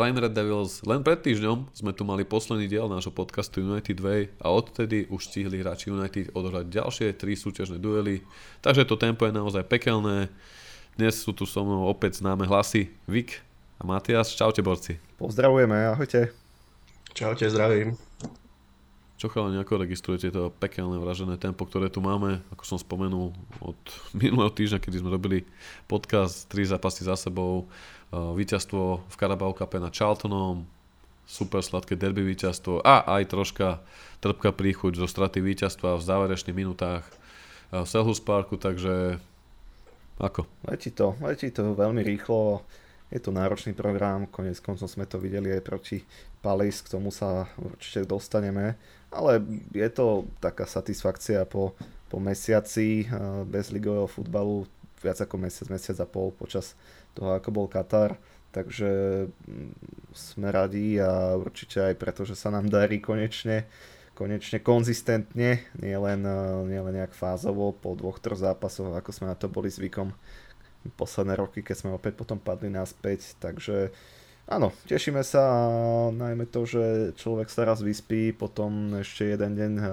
Line Red Devils. Len pred týždňom sme tu mali posledný diel nášho podcastu United Way a odtedy už stihli hráči United odohrať ďalšie tri súťažné duely. Takže to tempo je naozaj pekelné. Dnes sú tu so mnou opäť známe hlasy Vik a Matias. Čaute borci. Pozdravujeme, ahojte. Čaute, zdravím. Čo chalani, ako registrujete to pekelné vražené tempo, ktoré tu máme, ako som spomenul, od minulého týždňa, kedy sme robili podcast, tri zápasy za sebou, Eh, víťazstvo v Carabao Cup nad Charltonom, super sladké derby víťazstvo a aj troška trpká príchuť zo straty víťazstva v záverečných minutách eh, v Selhurst Parku, takže ako? Letí to, letí to veľmi rýchlo, je to náročný program, konec koncom sme to videli aj proti Palace, k tomu sa určite dostaneme, ale je to taká satisfakcia po, po mesiaci eh, bez ligového futbalu, viac ako mesiac, mesiac a pol počas toho, ako bol Katar. Takže mm, sme radi a určite aj preto, že sa nám darí konečne, konečne konzistentne, nielen, e, nielen nejak fázovo po dvoch, troch zápasoch, ako sme na to boli zvykom posledné roky, keď sme opäť potom padli naspäť. Takže áno, tešíme sa najmä to, že človek sa raz vyspí, potom ešte jeden deň e,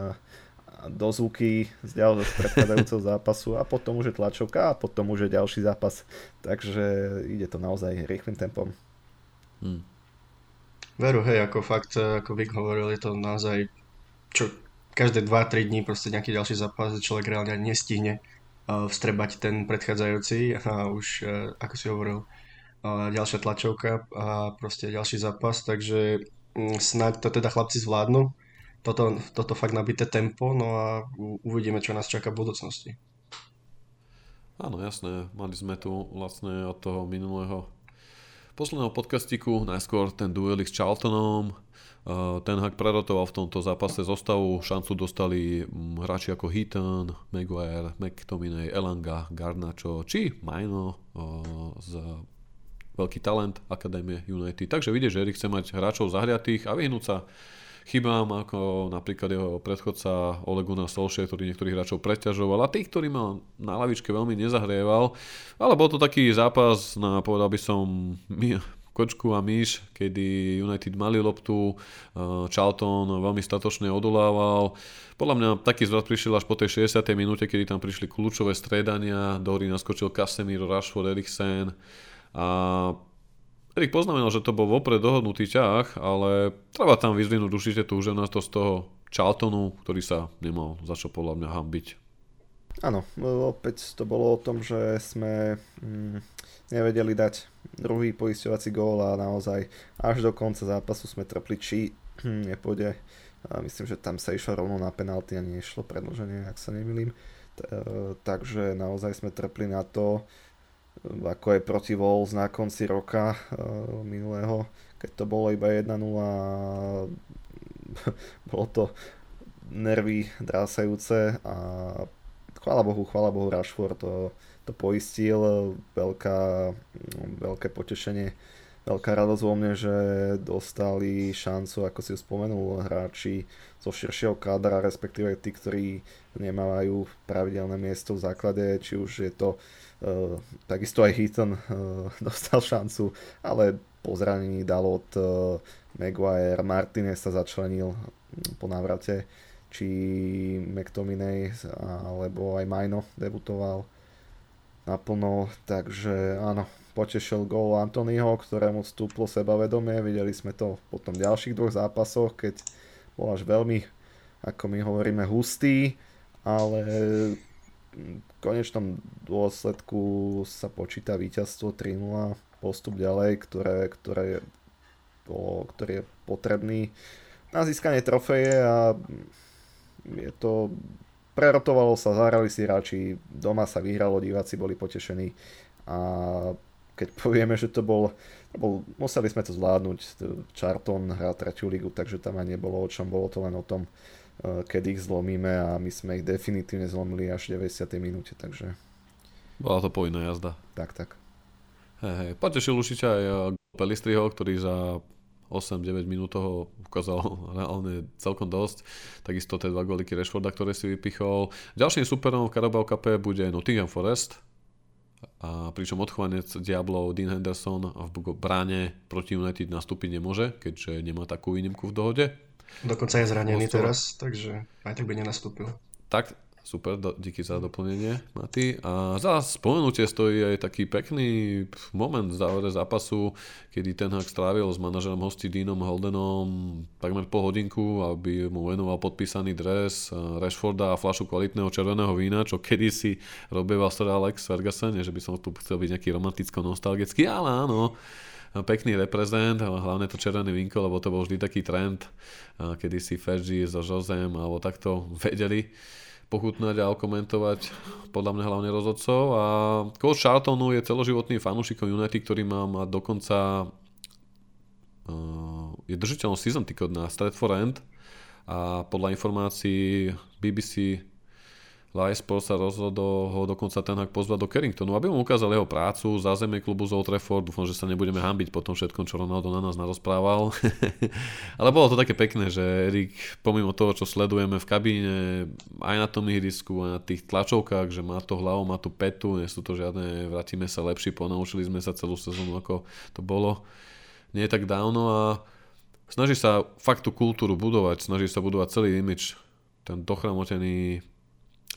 dozvuky z ďalšieho predchádzajúceho zápasu a potom už je tlačovka a potom už je ďalší zápas. Takže ide to naozaj rýchlým tempom. Hmm. Veru, hej, ako fakt, ako Vik hovoril, je to naozaj, čo každé 2-3 dní proste nejaký ďalší zápas, človek reálne nestihne uh, vstrebať ten predchádzajúci a už, uh, ako si hovoril, uh, ďalšia tlačovka a proste ďalší zápas, takže um, snáď to teda chlapci zvládnu toto, toto fakt nabité tempo, no a uvidíme, čo nás čaká v budúcnosti. Áno, jasné. Mali sme tu vlastne od toho minulého posledného podcastiku najskôr ten duel s Charltonom. Ten hak prerotoval v tomto zápase zostavu. Šancu dostali mm, hráči ako Heaton, Maguire, McTominay, Elanga, Garnacho či Majno z veľký talent Akadémie United. Takže vidieť, že Erik chce mať hráčov zahriatých a vyhnúť sa chybám, ako napríklad jeho predchodca Oleguna Solšie, ktorý niektorých hráčov preťažoval a tých, ktorý mal na lavičke veľmi nezahrieval. Ale bol to taký zápas na, povedal by som, kočku a myš, kedy United mali loptu, Charlton veľmi statočne odolával. Podľa mňa taký zvrat prišiel až po tej 60. minúte, kedy tam prišli kľúčové stredania, do hry naskočil Casemiro, Rashford, Eriksen a Erik poznamenal, že to bol vopred dohodnutý ťah, ale treba tam vyzvinúť určite tú to z toho Charltonu, ktorý sa nemal za čo podľa mňa hambiť. Áno, opäť to bolo o tom, že sme mm, nevedeli dať druhý poisťovací gól a naozaj až do konca zápasu sme trpli, či hm, nepôjde. A myslím, že tam sa išlo rovno na penalty a nešlo predloženie, ak sa nemýlim. Takže naozaj sme trpli na to, ako je proti Wolves na konci roka uh, minulého, keď to bolo iba 1-0 bolo to nervy drásajúce a chvála Bohu, chvála Bohu Rashford to, to poistil, veľká, veľké potešenie, veľká radosť vo mne, že dostali šancu, ako si spomenul, hráči zo širšieho kádra, respektíve tí, ktorí nemávajú pravidelné miesto v základe, či už je to uh, Eh, takisto aj Heaton uh, dostal šancu, ale po zranení dal od uh, Maguire, Martinez sa začlenil po návrate, či McTominay alebo aj Majno debutoval naplno, takže áno, potešil gól Antonyho, ktorému vstúplo sebavedomie, videli sme to po tom ďalších dvoch zápasoch, keď bol až veľmi, ako my hovoríme, hustý, ale v konečnom dôsledku sa počíta víťazstvo 3-0, postup ďalej, ktoré, ktoré, bolo, ktorý je potrebný na získanie trofeje a je to prerotovalo sa, zahrali si hráči, doma sa vyhralo, diváci boli potešení a keď povieme, že to bol, bol museli sme to zvládnuť, Charlton hrá tretiu ligu, takže tam aj nebolo o čom, bolo to len o tom, Eh, kedy ich zlomíme a my sme ich definitívne zlomili až v 90. minúte, takže... Bola to povinná jazda. Tak, tak. Hej, hej. Potešil určite aj Pelistriho, ktorý za 8-9 minút toho ukázal reálne celkom dosť. Takisto tie dva goliky Rashforda, ktoré si vypichol. Ďalším superom v Carabao Cup bude Nottingham Forest. A pričom odchovanec Diablov Dean Henderson v bráne proti United nastúpiť nemôže, keďže nemá takú výnimku v dohode. Dokonca je zranený teraz, takže aj tak by nenastúpil. Tak, Super, do, díky za doplnenie, Maty. A za spomenutie stojí aj taký pekný moment v závere zápasu, kedy ten Hag strávil s manažerom hostí Deanom Holdenom takmer pol hodinku, aby mu venoval podpísaný dres Rashforda a flašu kvalitného červeného vína, čo kedysi robieval Sir Alex Ferguson, že by som tu chcel byť nejaký romanticko-nostalgický, ale áno, pekný reprezent, hlavne to červený vínko, lebo to bol vždy taký trend, kedy si Fergie so Josem alebo takto vedeli pochutnať a okomentovať podľa mňa hlavne rozhodcov. A coach Charltonu je celoživotným fanúšikom United, ktorý má, má dokonca uh, je držiteľom season ticket na Stratford End. A podľa informácií BBC Lyspor sa rozhodol ho dokonca ten hak pozvať do Carringtonu, aby mu ukázal jeho prácu, zázemie klubu z Old Trafford. Dúfam, že sa nebudeme hambiť po tom všetkom, čo Ronaldo na nás narozprával. Ale bolo to také pekné, že Erik, pomimo toho, čo sledujeme v kabíne, aj na tom ihrisku, aj na tých tlačovkách, že má to hlavu, má tu petu, nie sú to žiadne, vrátime sa lepší, ponaučili sme sa celú sezónu, ako to bolo. Nie tak dávno a snaží sa fakt tú kultúru budovať, snaží sa budovať celý imič, ten dochramotený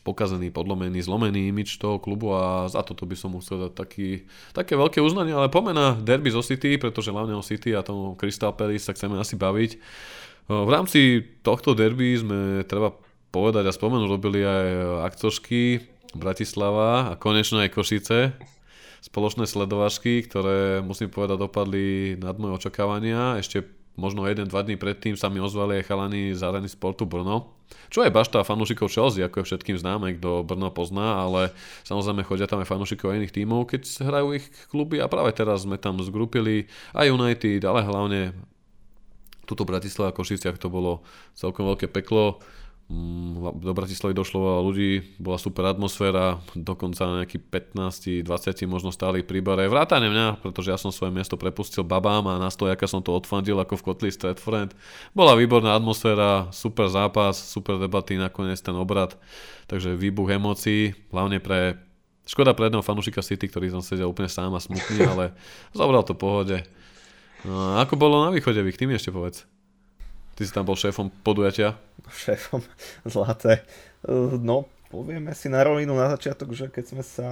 pokazený, podlomený, zlomený imič toho klubu a za toto by som musel dať taký, také veľké uznanie, ale pomena derby zo City, pretože hlavne o City a tomu Crystal Palace sa chceme asi baviť. V rámci tohto derby sme, treba povedať a spomenúť, robili aj akcošky Bratislava a konečne aj Košice spoločné sledovačky, ktoré musím povedať dopadli nad moje očakávania. Ešte možno jeden, dva dní predtým sa mi ozvali aj chalani z Areny Sportu Brno, čo je bašta fanúšikov Chelsea, ako je všetkým známe, kto Brno pozná, ale samozrejme chodia tam aj fanúšikov iných tímov, keď hrajú ich kluby a práve teraz sme tam zgrupili aj United, ale hlavne tuto Bratislava Košiciach to bolo celkom veľké peklo. Mm, do Bratislavy došlo ľudí, bola super atmosféra, dokonca nejakí 15-20 možno stáli pri bare. Vrátane mňa, pretože ja som svoje miesto prepustil babám a na aká som to odfandil ako v kotli Stratford. Bola výborná atmosféra, super zápas, super debaty, nakoniec ten obrad. Takže výbuch emócií, hlavne pre Škoda pre jedného fanúšika City, ktorý som sedel úplne sám a smutný, ale zobral to pohode. No, ako bolo na východe, vy ty mi ešte povedz. Ty si tam bol šéfom podujatia? Šéfom zlaté. No, povieme si na rovinu na začiatok, že keď sme sa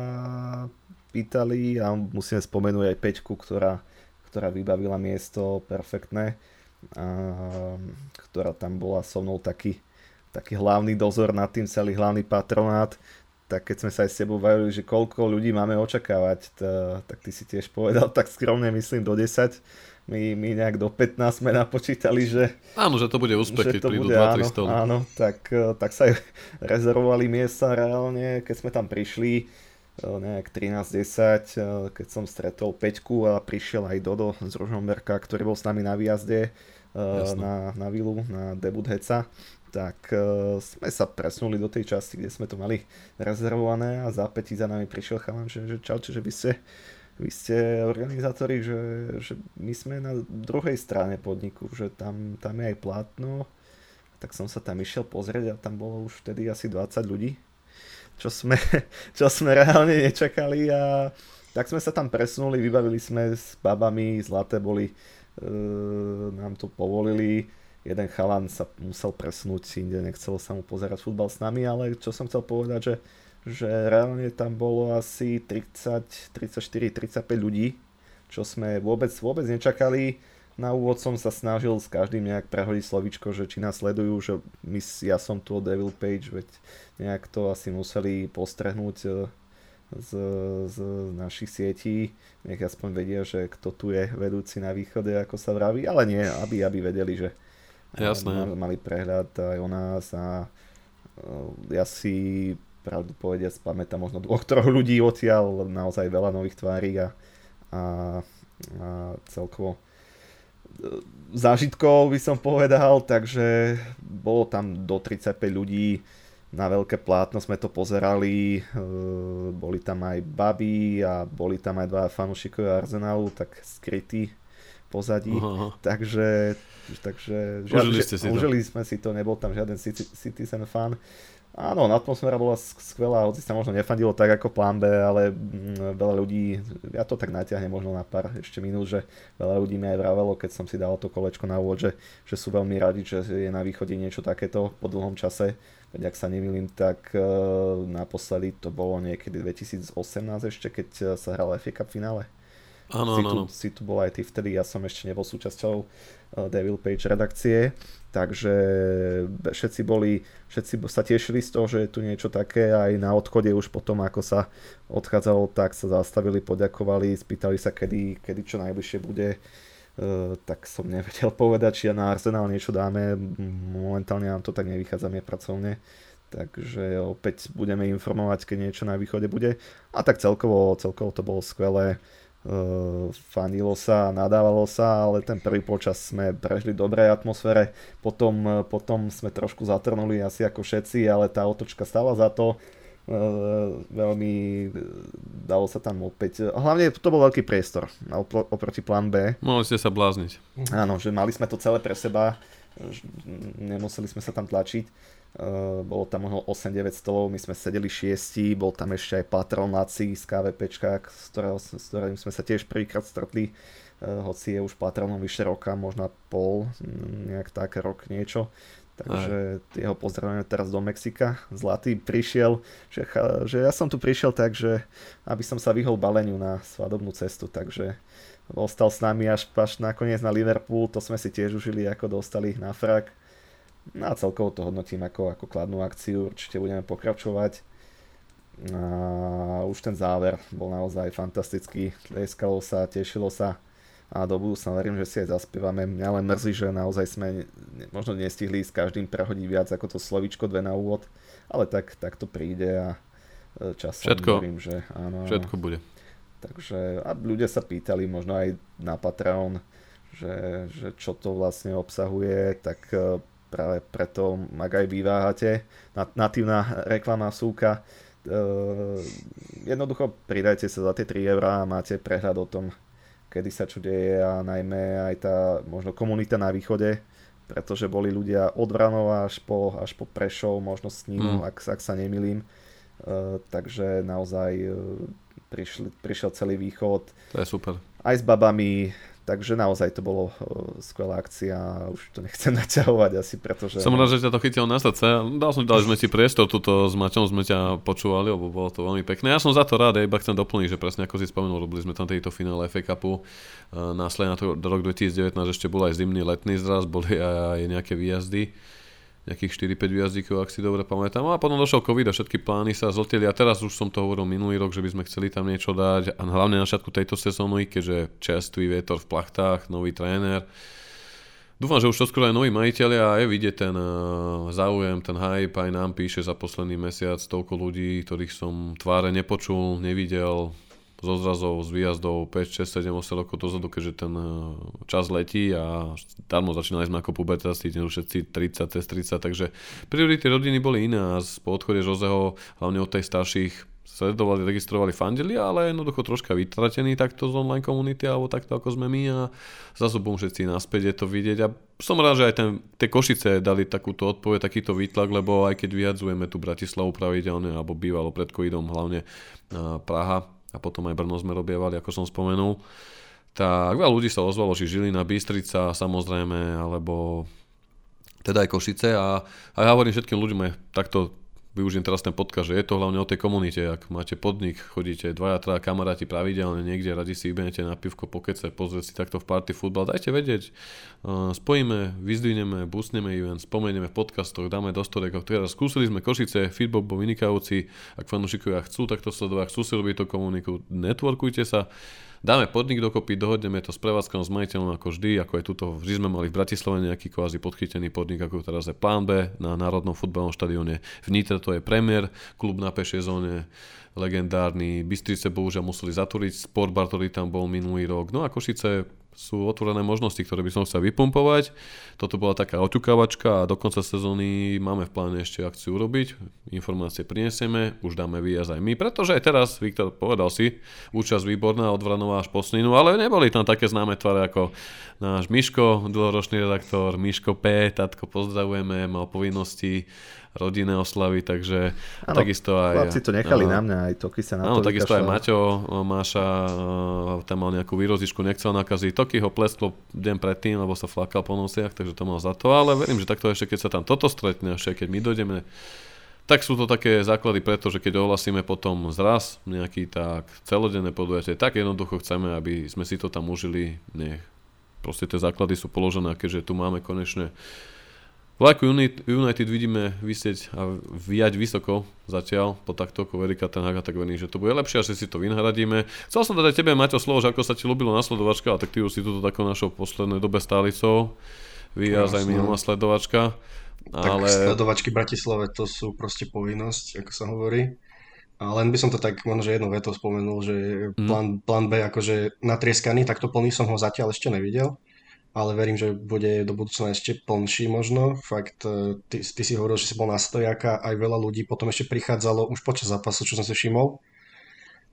pýtali a musíme spomenúť aj Peťku, ktorá, ktorá vybavila miesto perfektné, a, ktorá tam bola so mnou taký, taký hlavný dozor nad tým, celý hlavný patronát, tak keď sme sa aj s tebou bavili, že koľko ľudí máme očakávať, tak ty si tiež povedal tak skromne, myslím, do 10 my, my nejak do 15 sme napočítali, že... Áno, že to bude úspech, keď prídu 2-3 stoly. Áno, tak, eh, tak sa rezervovali miesta reálne, keď sme tam prišli eh, nejak 13-10, eh, keď som stretol Peťku a prišiel aj Dodo z Rožomberka, ktorý bol s nami na výjazde na, na vilu, na debut Heca tak sme sa presunuli do tej časti, kde sme to mali rezervované a za päti za nami prišiel chalan, že, že čaute, že by ste vy ste organizátori, že, že my sme na druhej strane podniku, že tam, tam je aj plátno, tak som sa tam išiel pozrieť a tam bolo už vtedy asi 20 ľudí, čo sme, čo sme reálne nečakali a tak sme sa tam presunuli, vybavili sme s babami, zlaté boli, e, nám to povolili, jeden chalan sa musel presnúť inde, nechcel sa mu pozerať futbal s nami, ale čo som chcel povedať, že že reálne tam bolo asi 30, 34, 35 ľudí, čo sme vôbec, vôbec nečakali. Na úvod som sa snažil s každým nejak prehodiť slovičko, že či nás sledujú, že my, ja som tu o Devil Page, veď nejak to asi museli postrehnúť e, z, z našich sietí, nech aspoň vedia, že kto tu je vedúci na východe, ako sa vraví, ale nie, aby, aby vedeli, že Jasné. mali prehľad aj o nás a e, ja si pravdu povediac, pamätám možno dvoch, troch ľudí odtiaľ, naozaj veľa nových tvári a, a, a celkovo e, zážitkov by som povedal, takže bolo tam do 35 ľudí, na veľké plátno sme to pozerali, boli tam aj baby a boli tam aj dva fanúšikovia Arsenalu, tak skrytí pozadí, uh-huh. takže, takže užili, ste si užili to. sme si to, nebol tam žiaden Citizen fan. Áno, atmosféra bola skvelá, hoci sa možno nefandilo tak ako plán B, ale mm, veľa ľudí, ja to tak natiahnem možno na pár ešte minút, že veľa ľudí mi aj vravelo, keď som si dal to kolečko na úvod, že, že sú veľmi radi, že je na východe niečo takéto po dlhom čase. Veď ak sa nemýlim, tak uh, naposledy to bolo niekedy 2018 ešte, keď e, sa hral FA Cup finále. Áno, si, áno, tu, si tu bol aj ty vtedy, ja som ešte nebol súčasťou uh, Devil Page redakcie, takže všetci boli, všetci sa tešili z toho, že je tu niečo také, aj na odchode už potom, ako sa odchádzalo, tak sa zastavili, poďakovali, spýtali sa, kedy, kedy čo najbližšie bude. Uh, tak som nevedel povedať, či na Arsenal niečo dáme, momentálne nám to tak nevychádza mne pracovne, takže opäť budeme informovať, keď niečo na východe bude. A tak celkovo, celkovo to bolo skvelé, fanilo sa, nadávalo sa, ale ten prvý počas sme prežili dobrej atmosfére, potom, potom sme trošku zatrnuli asi ako všetci, ale tá otočka stala za to, veľmi dalo sa tam opäť, hlavne to bol veľký priestor oproti plán B. Mohli ste sa blázniť. Áno, že mali sme to celé pre seba, nemuseli sme sa tam tlačiť. Bolo tam možno 8-9 stolov, my sme sedeli šiesti, bol tam ešte aj patron Laci z KVPčka, s, ktorého, s ktorým sme sa tiež prvýkrát stretli, hoci je už patronom vyše roka, možno pol, nejak tak, rok niečo. Takže Aj. jeho pozdravujeme teraz do Mexika. Zlatý prišiel, že, že ja som tu prišiel tak, že aby som sa vyhol baleniu na svadobnú cestu, takže ostal s nami až, až nakoniec na Liverpool, to sme si tiež užili, ako dostali na frak. No a celkovo to hodnotím ako, ako kladnú akciu, určite budeme pokračovať. A už ten záver bol naozaj fantastický, tlieskalo sa, tešilo sa a do budúcna verím, že si aj zaspievame. Mňa len mrzí, že naozaj sme možno nestihli s každým prehodiť viac ako to slovičko dve na úvod, ale tak, tak to príde a e, časom všetko, verím, že áno. Všetko bude. Takže a ľudia sa pýtali možno aj na Patreon, že, že čo to vlastne obsahuje, tak e, práve preto, ak aj vyváhate, natívna reklama súka, uh, jednoducho pridajte sa za tie 3 eurá a máte prehľad o tom, kedy sa čo deje a najmä aj tá možno komunita na východe, pretože boli ľudia od Vranova až po, až po Prešov, možno s ním, mm. ak, ak sa nemilím. Uh, takže naozaj uh, prišli, prišiel celý východ. To je super. Aj s babami, Takže naozaj to bolo uh, skvelá akcia, už to nechcem naťahovať asi, pretože... Som rád, že ťa to chytilo na srdce. Dal som, dali sme si priestor, tuto s Maťom sme ťa počúvali, lebo bolo to veľmi pekné. Ja som za to rád, iba chcem doplniť, že presne ako si spomenul, robili sme tam tejto finále FA Cupu. Uh, následne na to rok 2019 ešte bol aj zimný letný zraz, boli aj nejaké výjazdy nejakých 4-5 výjazdíkov, ak si dobre pamätám. A potom došiel COVID a všetky plány sa zltili a teraz už som to hovoril minulý rok, že by sme chceli tam niečo dať a hlavne na začiatku tejto sezóny, keďže čerstvý vietor v plachtách, nový tréner. Dúfam, že už skoro aj noví majiteľi a je vidieť ten eh, záujem, ten hype, aj nám píše za posledný mesiac toľko ľudí, ktorých som tváre nepočul, nevidel, zo zrazov, z výjazdov 5, 6, 7, 8 rokov dozadu, keďže ten eh, čas letí a darmo začínali sme ako pubertáci, všetci 30, cez 30, takže priority rodiny boli iné a po odchode Joseho, hlavne od tej starších, sledovali, registrovali, fandili, ale jednoducho troška vytratení takto z online komunity alebo takto ako sme my a za zubom všetci naspäť je to vidieť. A som rád, že aj ten, tie Košice dali takúto odpoveď, takýto výtlak, lebo aj keď vyjadzujeme tu Bratislavu pravidelne alebo bývalo pred covidom hlavne Praha, a potom aj Brno sme robievali, ako som spomenul. Tak veľa ľudí sa ozvalo, či Žilina, Bystrica samozrejme, alebo teda aj Košice a, a ja hovorím všetkým ľuďom takto využijem teraz ten podcast, že je to hlavne o tej komunite. Ak máte podnik, chodíte dvaja, traja kamaráti pravidelne niekde, radi si vybenete na pivko, pokece, pozrieť si takto v party futbal, dajte vedieť. Spojíme, vyzdvihneme, boostneme event, spomenieme v podcastoch, dáme do storiek. Teraz skúsili sme Košice, feedback bol vynikajúci. Ak fanúšikovia chcú takto sledovať, chcú si robiť to komuniku, networkujte sa dáme podnik dokopy, dohodneme to s prevádzkom, s majiteľom ako vždy, ako aj tuto, vždy sme mali v Bratislave nejaký kvázi podchytený podnik, ako teraz je Plán B na Národnom futbalnom štadióne. V Nitre to je Premier, klub na pešej zóne, legendárny. Bystrice bohužiaľ museli zatúriť sportbar, ktorý tam bol minulý rok. No a Košice sú otvorené možnosti, ktoré by som chcel vypumpovať. Toto bola taká oťukávačka a do konca sezóny máme v pláne ešte akciu urobiť. Informácie prinesieme, už dáme výjazd aj my, pretože aj teraz, Viktor povedal si, účasť výborná od Vranová až Poslinu, ale neboli tam také známe tvare ako náš Miško, dlhoročný redaktor, Miško P, tatko pozdravujeme, mal povinnosti rodinné oslavy, takže ano, takisto aj... Chlapci to nechali uh, na mňa, aj Toky sa na áno, to takisto aj Maťo, Máša, uh, tam mal nejakú výrozičku, nechcel nakaziť. Toky ho plesklo deň predtým, lebo sa flakal po nosiach, takže to mal za to, ale verím, že takto ešte keď sa tam toto stretne, ešte keď my dojdeme, tak sú to také základy preto, že keď ohlasíme potom zraz nejaký tak celodenné podujatie, tak jednoducho chceme, aby sme si to tam užili, nech proste tie základy sú položené, keďže tu máme konečne Vlajku United vidíme vysieť a viať vysoko zatiaľ po taktoku Erika Tenhaga, tak verím, že to bude lepšie a že si to vynahradíme. Chcel som dať aj tebe, Maťo, slovo, že ako sa ti ľúbilo nasledovačka, a tak ty už si toto takou našou poslednej dobe stálicou. Výjazd aj minulá sledovačka. Tak ale... sledovačky Bratislave to sú proste povinnosť, ako sa hovorí. A len by som to tak možno že jednou vetou spomenul, že mm. plán, plán B akože natrieskaný, takto plný som ho zatiaľ ešte nevidel ale verím, že bude do budúcna ešte plnší možno. Fakt, e, ty, ty si hovoril, že si bol na stojaka, aj veľa ľudí potom ešte prichádzalo už počas zápasu, čo som si všimol.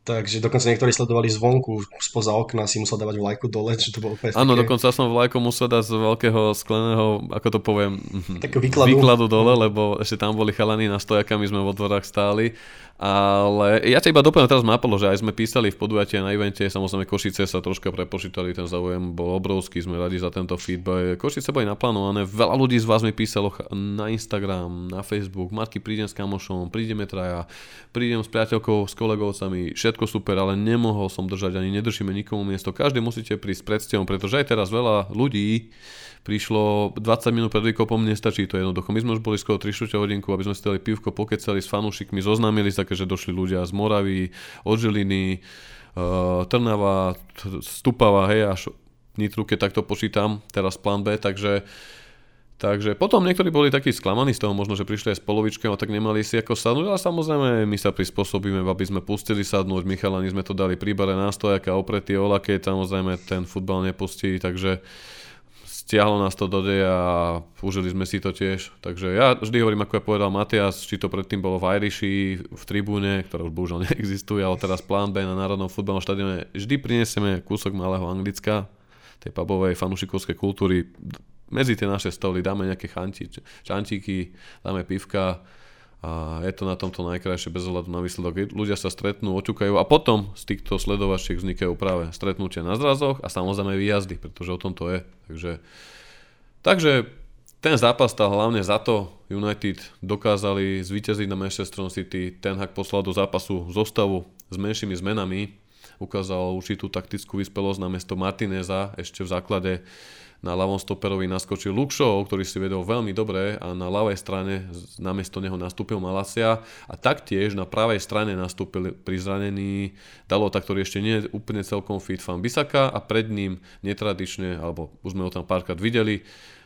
Takže dokonca niektorí sledovali zvonku, spoza okna si musel dávať vlajku dole, že to bolo úplne Áno, dokonca som vlajku musel dať z veľkého skleného, ako to poviem, výkladu. výkladu dole, lebo ešte tam boli chalani na stojakami, sme vo dvorách stáli ale ja ťa iba doplňam, teraz ma že aj sme písali v podujatí na evente, samozrejme Košice sa troška prepočítali, ten záujem bol obrovský, sme radi za tento feedback. Košice boli naplánované, veľa ľudí z vás mi písalo na Instagram, na Facebook, Marky prídem s kamošom, prídeme traja, prídem s priateľkou, s kolegovcami, všetko super, ale nemohol som držať, ani nedržíme nikomu miesto. Každý musíte prísť s predstihom, pretože aj teraz veľa ľudí prišlo 20 minút pred výkopom, nestačí to jednoducho. My sme už boli skoro 3 hodinku, aby sme si dali pivko, pokecali s fanúšikmi, zoznámili sa, keďže došli ľudia z Moravy, od Žiliny, uh, Trnava, Stupava, hej, až Nitru, keď takto počítam, teraz plán B, takže Takže potom niektorí boli takí sklamaní z toho, možno, že prišli aj s polovičkou a tak nemali si ako sadnúť, ale samozrejme my sa prispôsobíme, aby sme pustili sadnúť, Michalani sme to dali pri bare na stojaka, opretý olake, samozrejme ten futbal nepustí, takže stiahlo nás to do deja a užili sme si to tiež. Takže ja vždy hovorím, ako ja povedal Matias, či to predtým bolo v Irishi, v tribúne, ktorá už bohužiaľ neexistuje, ale teraz plán B na Národnom futbalnom štadióne. Vždy prinesieme kúsok malého Anglicka, tej pubovej fanušikovskej kultúry. Medzi tie naše stoly dáme nejaké chanti, čantíky, dáme pivka, a je to na tomto najkrajšie bez ohľadu na výsledok. Ľudia sa stretnú, oťukajú a potom z týchto sledovačiek vznikajú práve stretnutia na zrazoch a samozrejme výjazdy, pretože o tom to je. Takže, takže ten zápas stál hlavne za to. United dokázali zvíťaziť na Manchester City. Ten hak poslal do zápasu zostavu s menšími zmenami. Ukázal určitú taktickú vyspelosť na mesto Martineza ešte v základe na ľavom stoperovi naskočil Lukšov, ktorý si vedol veľmi dobre a na ľavej strane namiesto neho nastúpil Malasia. A taktiež na pravej strane nastúpil pri zranení Dalota, ktorý ešte nie je úplne celkom fit. Fan Bisaka a pred ním netradične, alebo už sme ho tam párkrát videli,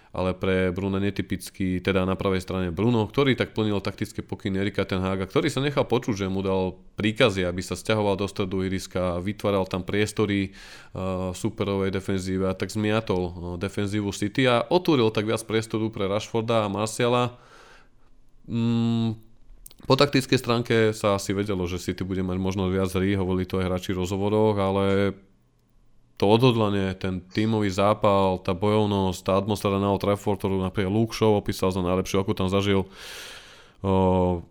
ale pre Bruna netypický, teda na pravej strane Bruno, ktorý tak plnil taktické pokyny Erika Tenhaga, ktorý sa nechal počuť, že mu dal príkazy, aby sa stiahoval do stredu iriska, vytváral tam priestory uh, superovej defenzíve a tak zmiatol uh, defenzívu City a otvoril tak viac priestoru pre Rashforda a Marciala. Mm, po taktickej stránke sa asi vedelo, že City bude mať možno viac hry, hovorili to aj hráči v rozhovoroch, ale to odhodlanie, ten tímový zápal, tá bojovnosť, tá atmosféra na Old Trafford, ktorú napríklad Luke Show opísal za najlepšiu, ako tam zažil. O,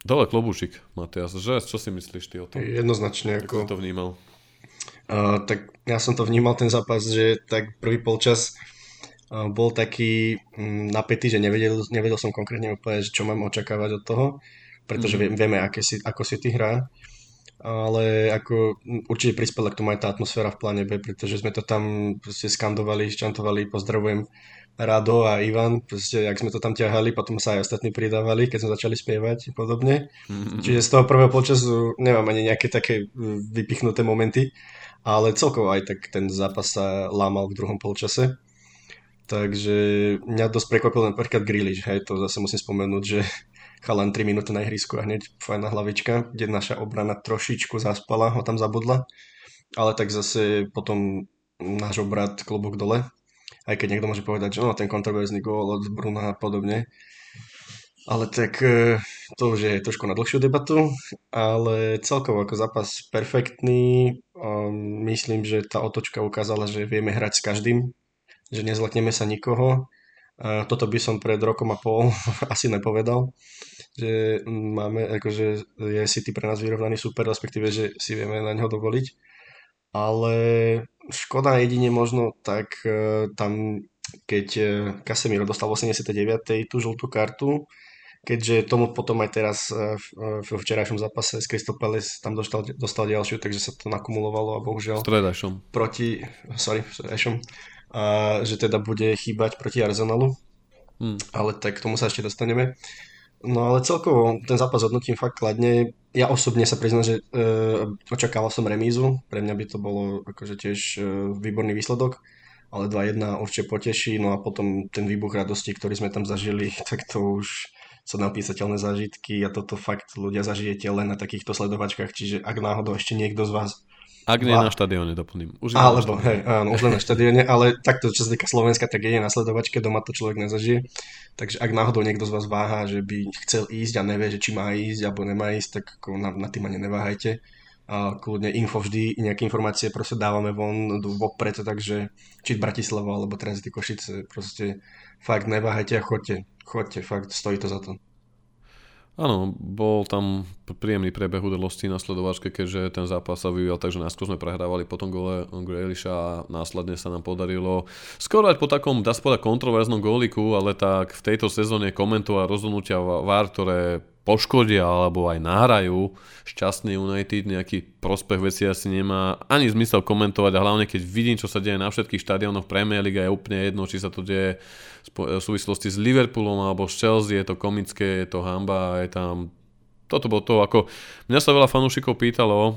dole klobúčik, Matias, že, čo si myslíš ty o tom? Jednoznačne. Ako, ako to vnímal? Uh, tak ja som to vnímal ten zápas, že tak prvý polčas uh, bol taký um, napätý, že nevedel, nevedel som konkrétne úplne, čo mám očakávať od toho, pretože mm-hmm. vieme, aké si, ako si ty hrá ale ako určite prispela k tomu aj tá atmosféra v pláne B, pretože sme to tam proste skandovali, ščantovali, pozdravujem Rado a Ivan, proste jak sme to tam ťahali, potom sa aj ostatní pridávali, keď sme začali spievať podobne. Mm-hmm. Čiže z toho prvého počasu nemám ani nejaké také vypichnuté momenty, ale celkovo aj tak ten zápas sa lámal v druhom polčase. Takže mňa dosť prekvapil napríklad Grealish, hej, to zase musím spomenúť, že chalan 3 minúty na ihrisku a hneď fajná hlavička, kde naša obrana trošičku zaspala, ho tam zabudla. Ale tak zase potom náš obrad klobúk dole. Aj keď niekto môže povedať, že no, ten kontroverzný gól od Bruna a podobne. Ale tak e, to už je trošku na dlhšiu debatu, ale celkovo ako zápas perfektný. Myslím, že tá otočka ukázala, že vieme hrať s každým, že nezlakneme sa nikoho. Toto by som pred rokom a pol asi nepovedal, že máme, akože je City pre nás vyrovnaný super, respektíve, že si vieme na neho dovoliť. Ale škoda jedine možno tak e, tam, keď e, Casemiro dostal v 89. tú žltú kartu, keďže tomu potom aj teraz e, v včerajšom zápase s Crystal Palace tam dostal, dostal ďalšiu, takže sa to nakumulovalo a bohužiaľ Stredajšom. proti, sorry, stredajšom, a že teda bude chýbať proti Arsenalu, hmm. ale tak k tomu sa ešte dostaneme. No ale celkovo ten zápas hodnotím fakt kladne. Ja osobne sa priznám, že e, očakával som remízu. Pre mňa by to bolo akože tiež e, výborný výsledok, ale 2-1 určite poteší. No a potom ten výbuch radosti, ktorý sme tam zažili, tak to už sú napísateľné zážitky a toto fakt ľudia zažijete len na takýchto sledovačkách, čiže ak náhodou ešte niekto z vás ak nie na štadióne, doplním. Už Alebo, na hej, áno, už len na štadióne, ale takto, čo sa týka Slovenska, tak je na sledovačke, doma to človek nezažije. Takže ak náhodou niekto z vás váha, že by chcel ísť a nevie, že či má ísť alebo nemá ísť, tak ako na, na tým ani neváhajte. A kľudne info vždy, nejaké informácie proste dávame von vopred, takže či Bratislava alebo Tranzity Košice, proste fakt neváhajte a chodte chodte, fakt stojí to za to. Áno, bol tam príjemný prebeh udalosti na sledovačke, keďže ten zápas sa vyvíjal takže najskôr sme prehrávali potom gole Grealisha a následne sa nám podarilo skorať po takom, dá sa povedať, kontroverznom góliku, ale tak v tejto sezóne komentovať rozhodnutia VAR, ktoré poškodia alebo aj náhrajú šťastný United, nejaký prospech veci asi nemá ani zmysel komentovať a hlavne keď vidím, čo sa deje na všetkých štadiónoch Premier League je úplne jedno, či sa to deje v súvislosti s Liverpoolom alebo s Chelsea, je to komické, je to hamba, je tam toto bolo to, ako mňa sa veľa fanúšikov pýtalo,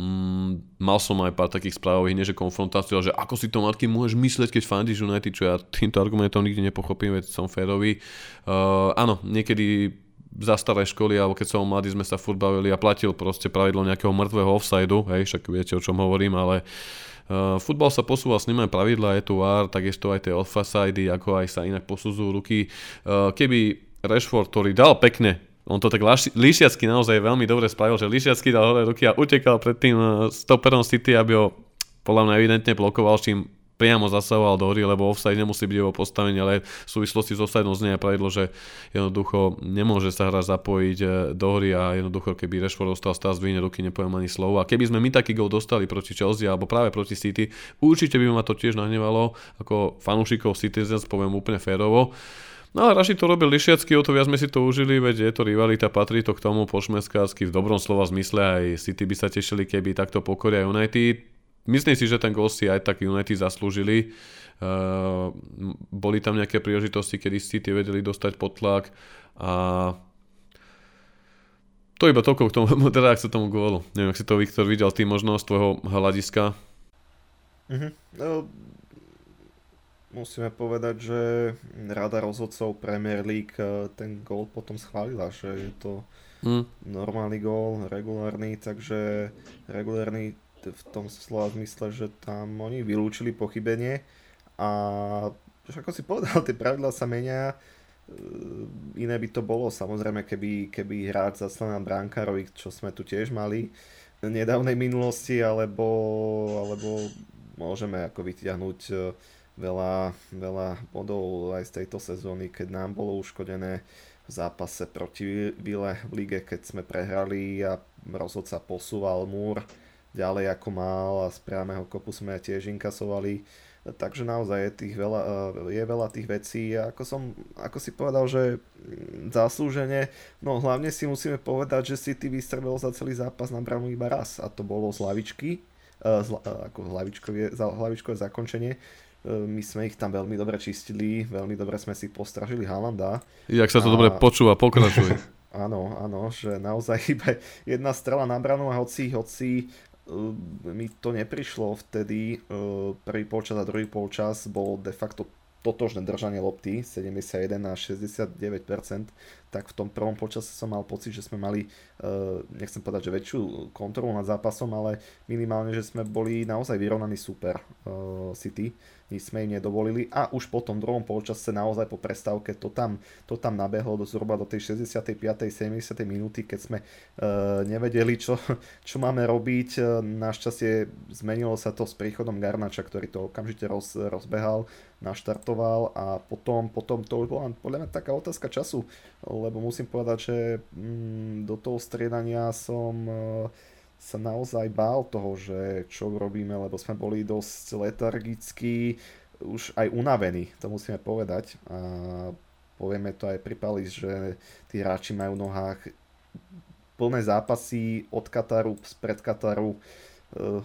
mm, mal som aj pár takých správových, nie že konfrontáciu, že ako si to matky môžeš mysleť, keď fandíš United, čo ja týmto argumentom nikdy nepochopím, veď som férový. Uh, áno, niekedy za staré školy, alebo keď som mladý, sme sa furt bavili a platil proste pravidlo nejakého mŕtvého offsideu, hej, však viete, o čom hovorím, ale uh, futbal sa posúva s ním aj pravidla, je tu VAR, takisto aj tie offsidy, ako aj sa inak posudzujú ruky. Uh, keby Rashford, ktorý dal pekne on to tak Líšiacky naozaj veľmi dobre spravil, že Líšiacky dal hore ruky a utekal pred tým stoperom City, aby ho podľa mňa evidentne blokoval, čím priamo zasahoval do hry, lebo offside nemusí byť jeho postavenie, ale v súvislosti s offsideom znie pravidlo, že jednoducho nemôže sa hra zapojiť e, do hry a jednoducho keby Rashford dostal stále zdvihne ruky, nepoviem ani slovo. A keby sme my taký gol dostali proti Chelsea alebo práve proti City, určite by ma to tiež nahnevalo, ako fanúšikov Citizens, poviem úplne férovo. No a Raši to robil lišiacky, o to viac sme si to užili, veď je to rivalita, patrí to k tomu pošmeskácky v dobrom slova zmysle, aj City by sa tešili, keby takto pokoria United myslím si, že ten gol si aj tak United zaslúžili. Uh, boli tam nejaké príležitosti, kedy tie vedeli dostať pod tlak a to iba toľko k tomu, teda ak sa tomu gólu. Neviem, ak si to Viktor videl, ty možno z tvojho hľadiska. Mm-hmm. No, musíme povedať, že rada rozhodcov Premier League eh, ten gól potom schválila, že je to mm. normálny gól, regulárny, takže regulárny v tom slova zmysle, že tam oni vylúčili pochybenie a ako si povedal, tie pravidlá sa menia, e, iné by to bolo samozrejme, keby, keby hráč zaslal na brankárovi, čo sme tu tiež mali v nedávnej minulosti, alebo, alebo môžeme ako vytiahnuť e, veľa, veľa bodov aj z tejto sezóny, keď nám bolo uškodené v zápase proti Vile v lige, keď sme prehrali a rozhodca posúval múr ďalej ako mal a z priamého kopu sme tiež inkasovali. Takže naozaj je, tých veľa, je veľa tých vecí a ako, som, ako si povedal, že zaslúžene, no hlavne si musíme povedať, že City vystrelil za celý zápas na branu iba raz a to bolo z hlavičky, eh, z, eh, ako hlavičkové, hlavičkové zakončenie. My sme ich tam veľmi dobre čistili, veľmi dobre sme si postražili Halanda. Jak sa to a... dobre počúva, pokračuj. áno, áno, že naozaj iba jedna strela na branu a hoci, hoci Ehm, mi to neprišlo vtedy, ehm, prvý polčas a druhý polčas bol de facto totožné držanie lopty, 71 až 69%, tak v tom prvom počase som mal pocit, že sme mali, uh, nechcem povedať, že väčšiu kontrolu nad zápasom, ale minimálne, že sme boli naozaj vyrovnaný super uh, City nič sme im nedovolili a už po tom druhom polčase naozaj po prestávke to tam, to tam nabehlo do zhruba do tej 65. 70. minúty, keď sme uh, nevedeli, čo, čo máme robiť. E, našťastie zmenilo sa to s príchodom Garnača, ktorý to okamžite roz, rozbehal, naštartoval a potom, potom to už bola podľa mňa taká otázka času, lebo musím povedať, že mm, do toho striedania som uh, sa naozaj bál toho, že čo robíme, lebo sme boli dosť letargickí, už aj unavení, to musíme povedať. A povieme to aj pri Palis, že tí hráči majú v nohách plné zápasy od Kataru, spred Kataru, e,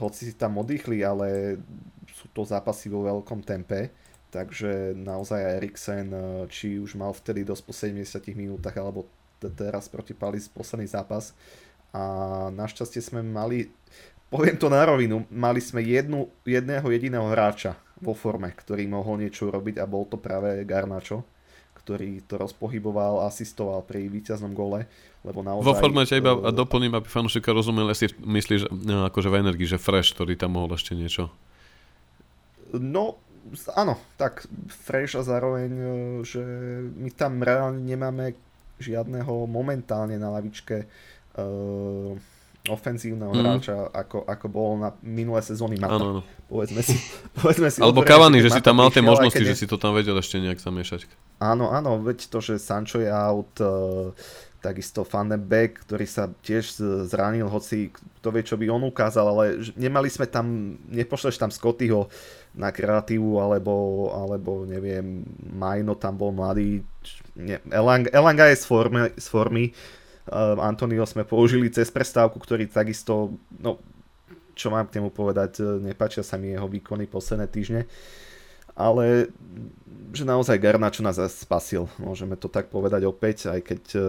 hoci si tam oddychli, ale sú to zápasy vo veľkom tempe, takže naozaj Eriksen, e, či už mal vtedy dosť po 70 minútach, alebo teraz proti Palis posledný zápas, a našťastie sme mali, poviem to na rovinu, mali sme jednu, jedného jediného hráča vo forme, ktorý mohol niečo robiť a bol to práve Garnačo ktorý to rozpohyboval, asistoval pri víťaznom gole, lebo naozaj... Vo formáte iba a doplním, aby fanúšika rozumel, si myslíš no, akože v energii, že Fresh, ktorý tam mohol ešte niečo? No, áno, tak Fresh a zároveň, e, že my tam reálne nemáme žiadneho momentálne na lavičke uh, ofenzívneho mm. hráča, ako, ako bol na minulé sezóny Mata. Áno, áno. Povedzme si, povedzme si Alebo Cavani, že si tam mal tie možnosti, že si to tam vedel ešte nejak zamiešať. Áno, áno, veď to, že Sancho je out, uh, takisto Van den Beek, ktorý sa tiež zranil, hoci kto vie, čo by on ukázal, ale nemali sme tam, nepošleš tam Scottyho na kreatívu, alebo, alebo neviem, Majno tam bol mladý, ne, Elanga, Elanga je z formy, z formy. Ehm, Antonio sme použili cez prestávku, ktorý takisto, no čo mám k nemu povedať, e, nepáčia sa mi jeho výkony posledné týždne, ale že naozaj Garnačo nás spasil, môžeme to tak povedať opäť, aj keď uh,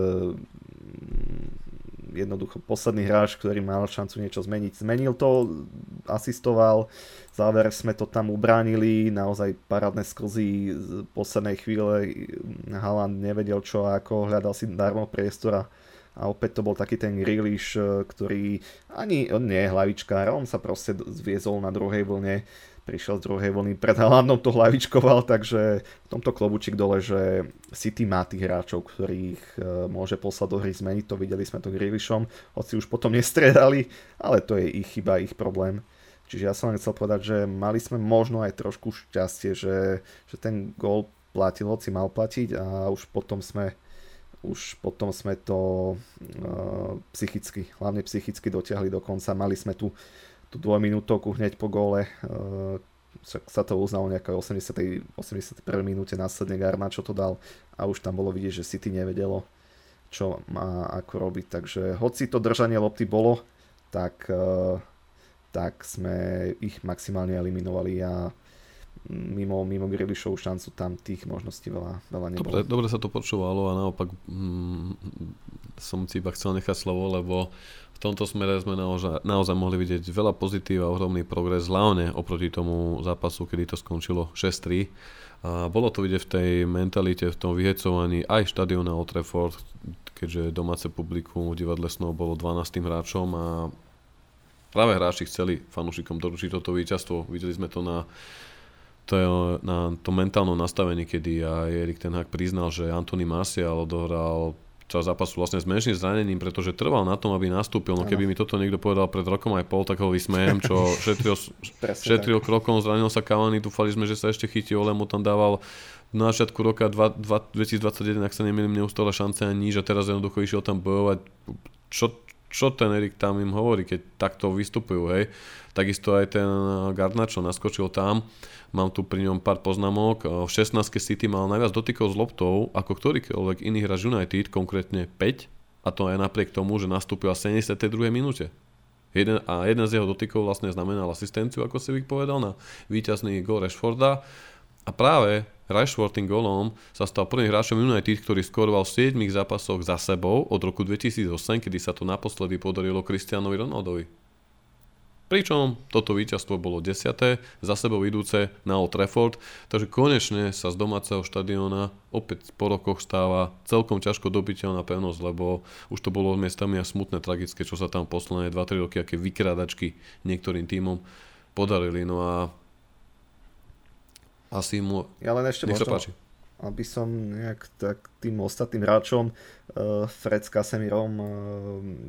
jednoducho posledný hráč, ktorý mal šancu niečo zmeniť, zmenil to, asistoval, záver sme to tam ubránili, naozaj parádne sklzy z poslednej chvíle, Haaland nevedel čo ako, hľadal si darmo priestora a opäť to bol taký ten Grealish, e, ktorý ani on nie je hlavičkár, on sa proste zviezol na druhej vlne, prišiel z druhej vlny, pred Haalandom to hlavičkoval, takže v tomto klobučík dole, že City má tých hráčov, ktorých e, môže poslať do hry zmeniť, to videli sme to Grealishom, hoci už potom nestredali, ale to je ich chyba, ich problém. Čiže ja som len chcel povedať, že mali sme možno aj trošku šťastie, že, že ten gól platil, hoci mal platiť a už potom sme už potom sme to uh, psychicky, hlavne psychicky dotiahli do konca. Mali sme tu tú dvojminútovku hneď po góle, uh, sa to uznalo nejaké 80. 81. minúte následne čo to dal a už tam bolo vidieť, že City nevedelo, čo má ako robiť. Takže hoci to držanie lopty bolo, tak, uh, tak sme ich maximálne eliminovali a mimo, mimo Grealishov šancu tam tých možností veľa, veľa nebolo. Dobre, dobre sa to počúvalo a naopak mm, som si iba chcel nechať slovo, lebo v tomto smere sme naozaj, naozaj mohli vidieť veľa pozitív a ohromný progres hlavne oproti tomu zápasu, kedy to skončilo 6-3. A bolo to vidieť v tej mentalite, v tom vyhecovaní aj štadiona Old Trafford, keďže domáce publikum v divadle snov bolo 12. hráčom a práve hráči chceli fanúšikom doručiť toto víťazstvo. Videli sme to na to je na to mentálnom nastavení, kedy aj Erik Ten Hag priznal, že Anthony Martial odohral čas zápasu vlastne s menším zranením, pretože trval na tom, aby nastúpil. No keby mi toto niekto povedal pred rokom aj pol, tak ho vysmejem, čo šetril, šetril krokom, zranil sa Cavani, dúfali sme, že sa ešte chytí, Ole mu tam dával na začiatku roka 2021, ak sa nemýlim, neustále šance ani nič a teraz jednoducho išiel tam bojovať. Čo, čo ten Erik tam im hovorí, keď takto vystupujú, hej. Takisto aj ten Gardnačo naskočil tam, mám tu pri ňom pár poznámok. V 16 City mal najviac dotykov s loptou ako ktorýkoľvek iný hráč United, konkrétne 5, a to aj napriek tomu, že nastúpil v 72. minúte. Jeden, a jeden z jeho dotykov vlastne znamenal asistenciu, ako si povedal, na víťazný gol Rashforda. A práve Rashford tým golom sa stal prvým hráčom United, ktorý skoroval v 7 zápasoch za sebou od roku 2008, kedy sa to naposledy podarilo Cristianovi Ronaldovi. Pričom toto víťazstvo bolo 10. za sebou idúce na Old Trafford, takže konečne sa z domáceho štadióna opäť po rokoch stáva celkom ťažko dobiteľná pevnosť, lebo už to bolo miestami a smutné, tragické, čo sa tam posledné 2-3 roky, aké vykrádačky niektorým týmom podarili. No a asi mu... Ja len ešte možno, páči. aby som nejak tak tým ostatným hráčom, uh, Fred s Kasemirom, uh,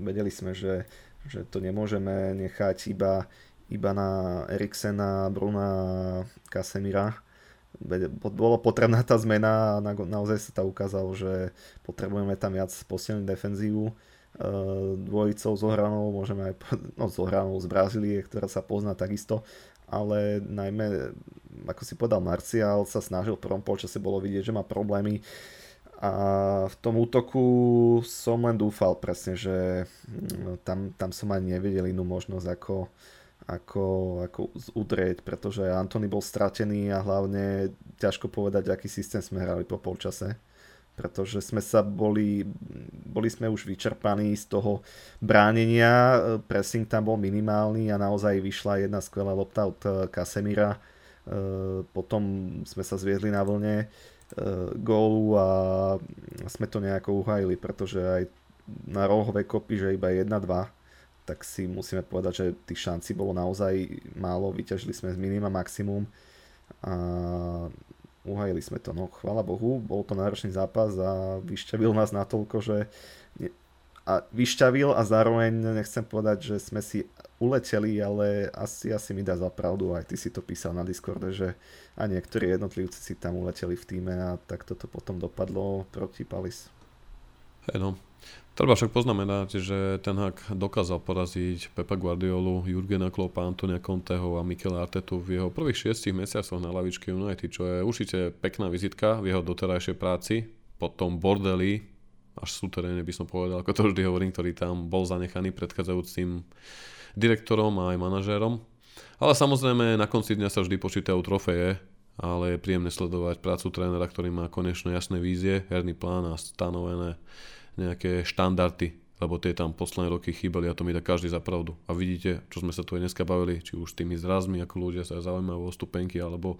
vedeli sme, že že to nemôžeme nechať iba, iba na Eriksena, Bruna, Kasemira. Bolo potrebná tá zmena a naozaj sa to ukázalo, že potrebujeme tam viac posilniť defenzívu e, dvojicou zohranou, môžeme aj no, zohranou z Brazílie, ktorá sa pozná takisto, ale najmä, ako si povedal, Marcial sa snažil v prvom polčase, bolo vidieť, že má problémy. A v tom útoku som len dúfal presne, že mm, tam, tam som ani nevedel inú možnosť ako, ako, ako udrieť, pretože Antony bol stratený a hlavne ťažko povedať, aký systém sme hrali po polčase pretože sme sa boli, boli sme už vyčerpaní z toho bránenia, pressing tam bol minimálny a naozaj vyšla jedna skvelá lopta od Kasemira, e, potom sme sa zviedli na vlne, E, gólu a sme to nejako uhajili, pretože aj na rohové kopy, že iba 1-2, tak si musíme povedať, že tých šancí bolo naozaj málo, vyťažili sme z minima maximum a uhajili sme to. No chvála Bohu, bol to náročný zápas a vyšťavil nás natoľko, že a vyšťavil a zároveň nechcem povedať, že sme si uleteli, ale asi, asi mi dá za pravdu, aj ty si to písal na Discorde, že a niektorí jednotlivci si tam uleteli v týme a tak toto potom dopadlo proti Palis. No. Treba však poznamenať, že ten hak dokázal poraziť Pepa Guardiolu, Jurgena Kloppa, Antonia Conteho a Mikel Artetu v jeho prvých šiestich mesiacoch na lavičke United, čo je určite pekná vizitka v jeho doterajšej práci. Potom bordeli až súteréne by som povedal, ako to vždy hovorím, ktorý tam bol zanechaný predchádzajúcim direktorom a aj manažérom. Ale samozrejme na konci dňa sa vždy počítajú trofeje, ale je príjemné sledovať prácu trénera, ktorý má konečne jasné vízie, herný plán a stanovené nejaké štandardy, lebo tie tam posledné roky chýbali a to mi dá každý za pravdu. A vidíte, čo sme sa tu aj dneska bavili, či už tými zrazmi, ako ľudia sa zaujímajú o stupenky, alebo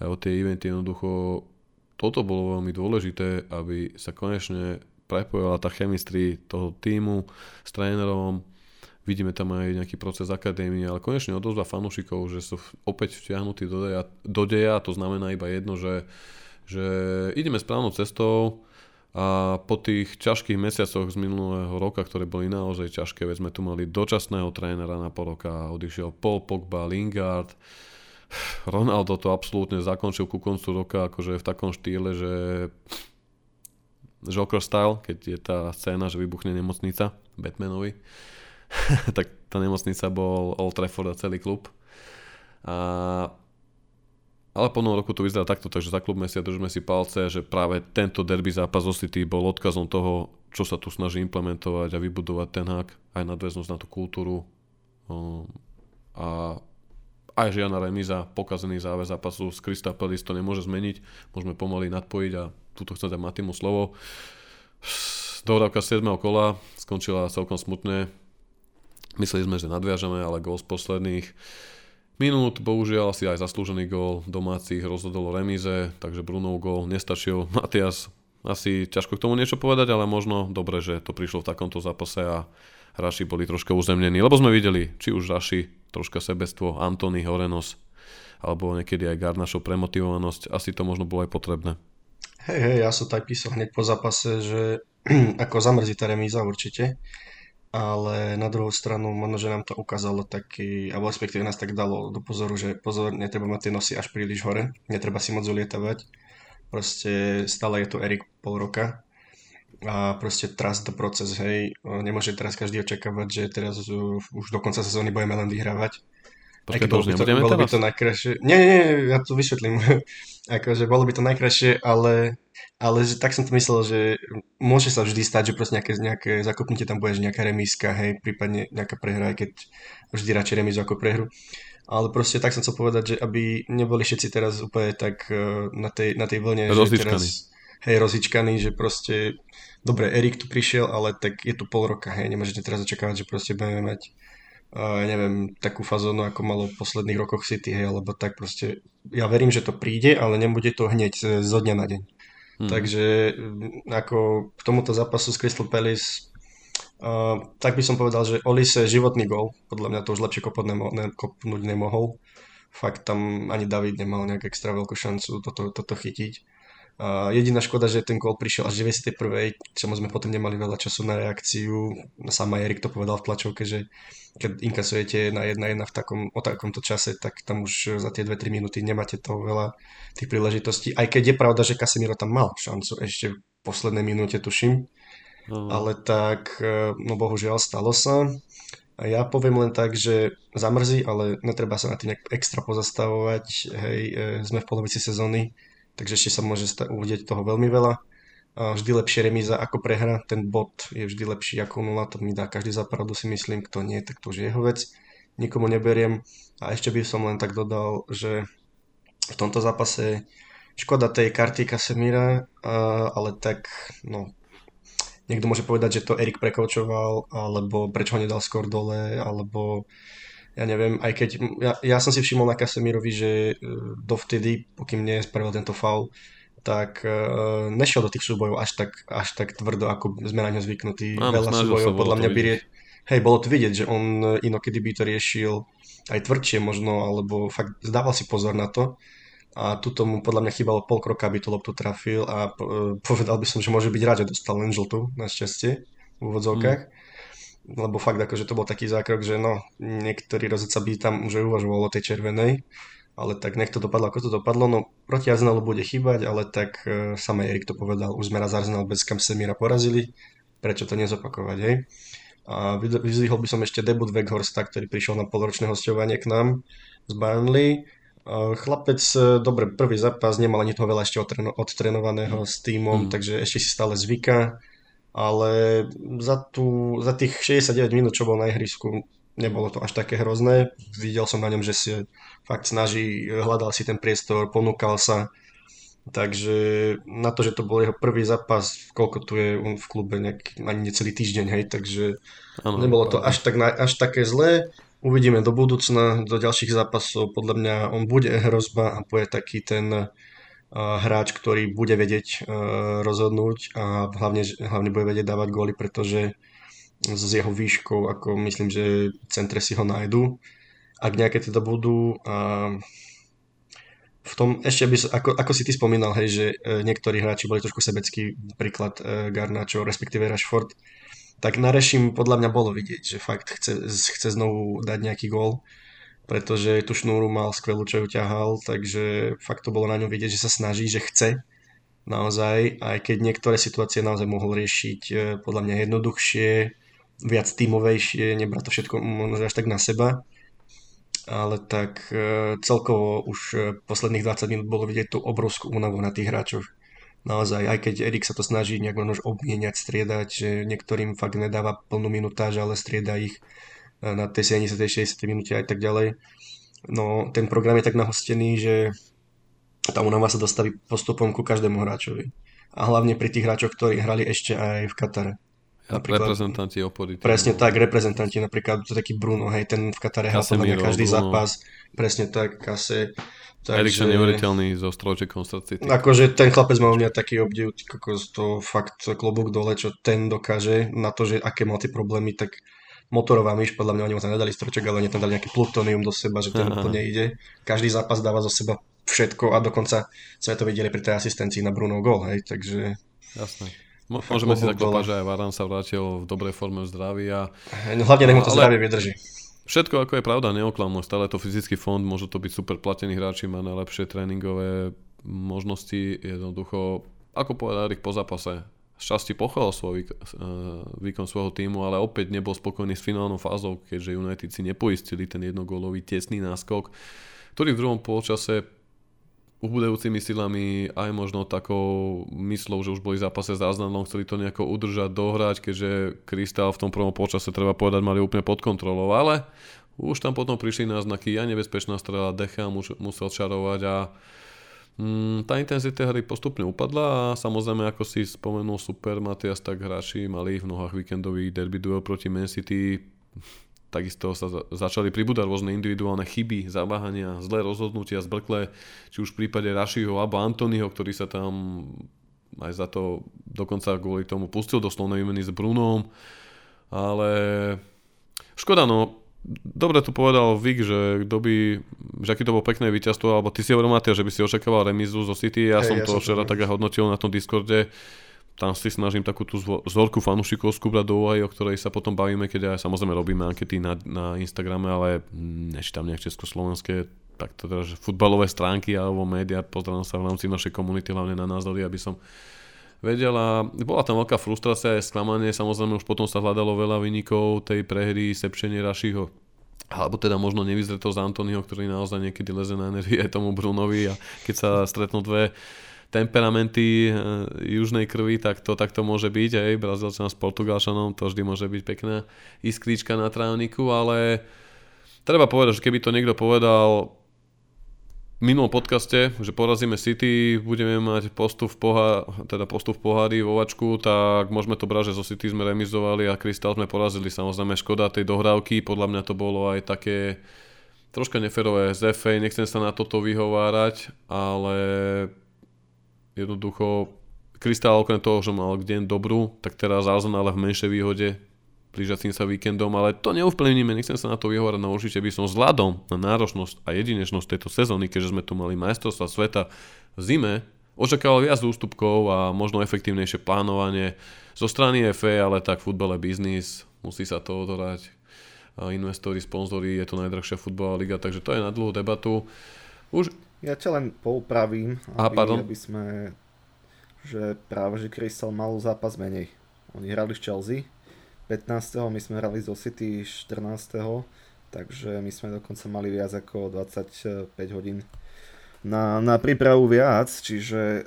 aj o tie eventy, jednoducho toto bolo veľmi dôležité, aby sa konečne prepojila tá chemistry toho týmu s trénerom, vidíme tam aj nejaký proces akadémie, ale konečne odozva fanúšikov, že sú opäť vtiahnutí do deja, do deja. To znamená iba jedno, že, že ideme správnou cestou a po tých ťažkých mesiacoch z minulého roka, ktoré boli naozaj ťažké, veď sme tu mali dočasného trénera na pol roka, odišiel Paul Pogba, Lingard, Ronaldo to absolútne zakončil ku koncu roka akože v takom štýle, že Joker style, keď je tá scéna, že vybuchne nemocnica Batmanovi, tak tá nemocnica bol Old Trafford a celý klub. A, ale po novom roku to vyzerá takto, takže za klub si a držíme si palce, že práve tento derby zápas o City bol odkazom toho, čo sa tu snaží implementovať a vybudovať ten hák, aj nadväznosť na tú kultúru. A aj žiadna remíza, pokazený záver zápasu z Krista Pelis to nemôže zmeniť. Môžeme pomaly nadpojiť a túto chcem dať Matimu slovo. Dohrávka 7. kola skončila celkom smutne. Mysleli sme, že nadviažeme, ale gol z posledných minút, bohužiaľ si aj zaslúžený gól domácich rozhodol remíze, takže Brunov gól nestačil. Matias, asi ťažko k tomu niečo povedať, ale možno dobre, že to prišlo v takomto zápase a hráči boli troška uzemnení, lebo sme videli, či už Raši, troška sebectvo, Antony, Horenos, alebo niekedy aj Garnašov premotivovanosť, asi to možno bolo aj potrebné. Hej, hej, ja som tak písal hneď po zápase, že ako zamrzí tá remíza určite, ale na druhú stranu možno, že nám to ukázalo taký, alebo respektíve nás tak dalo do pozoru, že pozor, netreba mať tie nosy až príliš hore, netreba si moc ulietavať, proste stále je tu Erik pol roka a proste trust the proces, hej, nemôže teraz každý očakávať, že teraz už do konca sezóny budeme len vyhrávať, Počkaj, to už nebudeme bolo teraz? by to najkrajšie. Nie, nie, ja to vysvetlím. akože bolo by to najkrajšie, ale, ale že, tak som to myslel, že môže sa vždy stať, že proste nejaké, nejaké zakopnutie tam bude, že nejaká remíska, hej, prípadne nejaká prehra, aj keď vždy radšej remízu ako prehru. Ale proste tak som chcel povedať, že aby neboli všetci teraz úplne tak e, na tej, na tej vlne, že teraz, hej, rozhičkaný, že proste, dobre, Erik tu prišiel, ale tak je tu pol roka, hej, nemôžete teraz očakávať, že proste budeme mať ja neviem, takú fazónu, ako malo v posledných rokoch City, hej, lebo tak proste, ja verím, že to príde, ale nebude to hneď zo dňa na deň. Hmm. Takže ako k tomuto zápasu s Crystal Palace Uh, tak by som povedal, že Olise životný gol, podľa mňa to už lepšie kopnúť, nemo, ne, kopnúť nemohol. Fakt tam ani David nemal nejak extra veľkú šancu toto, toto chytiť. Jediná škoda, že ten gól prišiel až 91. čomu sme potom nemali veľa času na reakciu. Sám aj Erik to povedal v tlačovke, že keď inkasujete na 1-1 v takom, o takomto čase, tak tam už za tie 2-3 minúty nemáte to veľa tých príležitostí. Aj keď je pravda, že Casemiro tam mal šancu ešte v poslednej minúte, tuším Uh-huh. Ale tak, e, no bohužiaľ, stalo sa. A ja poviem len tak, že zamrzí, ale netreba sa na tým nejak extra pozastavovať. Hej, e, sme v polovici sezóny, takže ešte sa môže uvidieť toho veľmi veľa. Vždy lepšie remíza ako prehra. Ten bod je vždy lepší ako nula, to mi dá každý zapravdu si myslím, kto nie, tak to už je jeho vec. Nikomu neberiem. A ešte by som len tak dodal, že v tomto zápase škoda tej karty Casemira, ale tak no, Niekto môže povedať, že to Erik prekoučoval, alebo prečo ho nedal skôr dole, alebo ja neviem, aj keď ja, ja som si všimol na Kasemirovi, že e, dovtedy, pokým nespravil tento faul, tak uh, nešiel do tých súbojov až tak, až tak tvrdo, ako sme na ňo zvyknutí. Áno, Veľa súbojov podľa mňa by rie... Hej, bolo to vidieť, že on inokedy by to riešil aj tvrdšie možno, alebo fakt zdával si pozor na to a tu tomu podľa mňa chýbalo pol kroka, aby tú loptu trafil a povedal by som, že môže byť rád, že dostal len žltú, našťastie, v úvodzovkách. Mm. Lebo fakt akože to bol taký zákrok, že no, niektorý rozhodca by tam už uvažoval o tej červenej, ale tak nech to dopadlo, ako to dopadlo. No proti Arsenalu bude chýbať, ale tak e, samý Erik to povedal, už sme raz Arsenal bez Kamsemira porazili, prečo to nezopakovať, hej. A vyzvihol by som ešte debut Weghorsta, ktorý prišiel na polročné hostovanie k nám z Burnley Chlapec, e, dobre, prvý zápas, nemal ani toho veľa ešte odtrenovaného s týmom, mm. takže ešte si stále zvyká, ale za, tú, za tých 69 minút, čo bol na ihrisku, nebolo to až také hrozné. Videl som na ňom, že si fakt snaží, hľadal si ten priestor, ponúkal sa, takže na to, že to bol jeho prvý zápas, koľko tu je on v klube, nejak, ani necelý týždeň, hej, takže ano, nebolo to až, tak, až také zlé. Uvidíme do budúcna, do ďalších zápasov. Podľa mňa on bude hrozba a bude taký ten hráč, ktorý bude vedieť uh, rozhodnúť a hlavne, hlavne bude vedieť dávať góly, pretože s jeho výškou, ako myslím, že centre si ho nájdu. Ak nejaké teda budú, uh, v tom ešte by, ako, ako si ty spomínal, hej, že niektorí hráči boli trošku sebecký, príklad Garnačo, respektíve Rashford, tak na Rešim podľa mňa bolo vidieť, že fakt chce, chce znovu dať nejaký gól, pretože tú šnúru mal skvelú, čo ju ťahal, takže fakt to bolo na ňom vidieť, že sa snaží, že chce naozaj, aj keď niektoré situácie naozaj mohol riešiť e, podľa mňa jednoduchšie, viac tímovejšie, nebrať to všetko možno až tak na seba, ale tak e, celkovo už e, posledných 20 minút bolo vidieť tú obrovskú únavu na tých hráčoch. Naozaj, aj keď Erik sa to snaží nejak možno obmieniať, striedať, že niektorým fakt nedáva plnú minutáž, ale strieda ich na tej 70. 60. minúte aj tak ďalej. No ten program je tak nahostený, že tá únava sa dostaví postupom ku každému hráčovi. A hlavne pri tých hráčoch, ktorí hrali ešte aj v Katare. Napríklad, reprezentanti opory. Presne tak, reprezentanti, napríklad to taký Bruno, hej, ten v Katare hral každý Bruno. zápas, presne tak, Kase, Takže... Eriksen neuveriteľný so strojčekom srdci. Akože ten chlapec mal mňa taký obdiv, ako to fakt klobúk dole, čo ten dokáže na to, že aké mal tie problémy, tak motorová myš, podľa mňa oni mu tam nedali stroček, ale oni tam dali nejaký plutónium do seba, že ten úplne ide. Každý zápas dáva zo seba všetko a dokonca sme to videli pri tej asistencii na Bruno Gol, hej, takže... Jasné. Môžeme si tak že aj Varan sa vrátil v dobrej forme v zdraví a... No, hlavne nech mu to ale... zdravie vydrží. Všetko ako je pravda, neoklamnú. Stále to fyzický fond, môžu to byť super platení hráči, má najlepšie tréningové možnosti. Jednoducho, ako povedal Erik po zápase, šťastí pochval svoj eh, výkon svojho týmu, ale opäť nebol spokojný s finálnou fázou, keďže United si nepoistili ten jednogólový tesný náskok, ktorý v druhom polčase ubudajúcimi silami, aj možno takou myslou, že už boli zápase s Arsenalom, chceli to nejako udržať, dohrať, keďže Kristal v tom prvom počase, treba povedať, mali úplne pod kontrolou, ale už tam potom prišli náznaky, ja nebezpečná strela, Decha musel čarovať a tá intenzita hry postupne upadla a samozrejme, ako si spomenul super Matias, tak hráči mali v nohách víkendový derby duel proti Man City. Takisto sa začali pribúdať rôzne individuálne chyby, zaváhania, zlé rozhodnutia, zbrklé, či už v prípade Rašiho alebo Antonyho, ktorý sa tam aj za to dokonca kvôli tomu pustil do slovnej výmeny s Brunom, ale škoda no, dobre tu povedal Vik, že kto by, že aký to bol pekné víťazstvo, alebo ty si hovoril že by si očakával remizu zo City, ja hey, som ja to včera tak hodnotil na tom Discorde, tam si snažím takú tú vzorku fanúšikovskú brať do úvahy, o ktorej sa potom bavíme, keď aj samozrejme robíme ankety na, na Instagrame, ale nečítam nejak československé tak to teda, že futbalové stránky alebo médiá, pozerám sa v rámci našej komunity hlavne na názory, aby som vedel a bola tam veľká frustrácia a sklamanie, samozrejme už potom sa hľadalo veľa vynikov tej prehry, sepčenie Rašiho alebo teda možno nevyzretosť Antonyho, ktorý naozaj niekedy leze na energie tomu Brunovi a keď sa stretnú dve temperamenty e, južnej krvi, tak to, tak môže byť, aj Brazílčan s Portugalčanom, to vždy môže byť pekná iskrička na trávniku, ale treba povedať, že keby to niekto povedal minulom podcaste, že porazíme City, budeme mať postup v, pohá, teda postup v pohári vo Vačku, tak môžeme to brať, že zo City sme remizovali a Crystal sme porazili. Samozrejme škoda tej dohrávky, podľa mňa to bolo aj také troška neferové z FA, nechcem sa na toto vyhovárať, ale jednoducho Kristál okrem toho, že mal deň dobrú, tak teraz Arsenal v menšej výhode blížiacím sa víkendom, ale to neuvplyvníme, nechcem sa na to vyhovárať, no určite by som vzhľadom na náročnosť a jedinečnosť tejto sezóny, keďže sme tu mali majstrovstva sveta v zime, očakával viac ústupkov a možno efektívnejšie plánovanie zo strany FA, ale tak futbal je biznis, musí sa to odorať. Investori, sponzori, je to najdrahšia futbalová liga, takže to je na dlhú debatu. Už ja ťa len poupravím, aby, Aha, aby sme, že práve, že Crystal mal zápas menej. Oni hrali v Chelsea, 15. my sme hrali zo City 14. Takže my sme dokonca mali viac ako 25 hodín na, na prípravu viac, čiže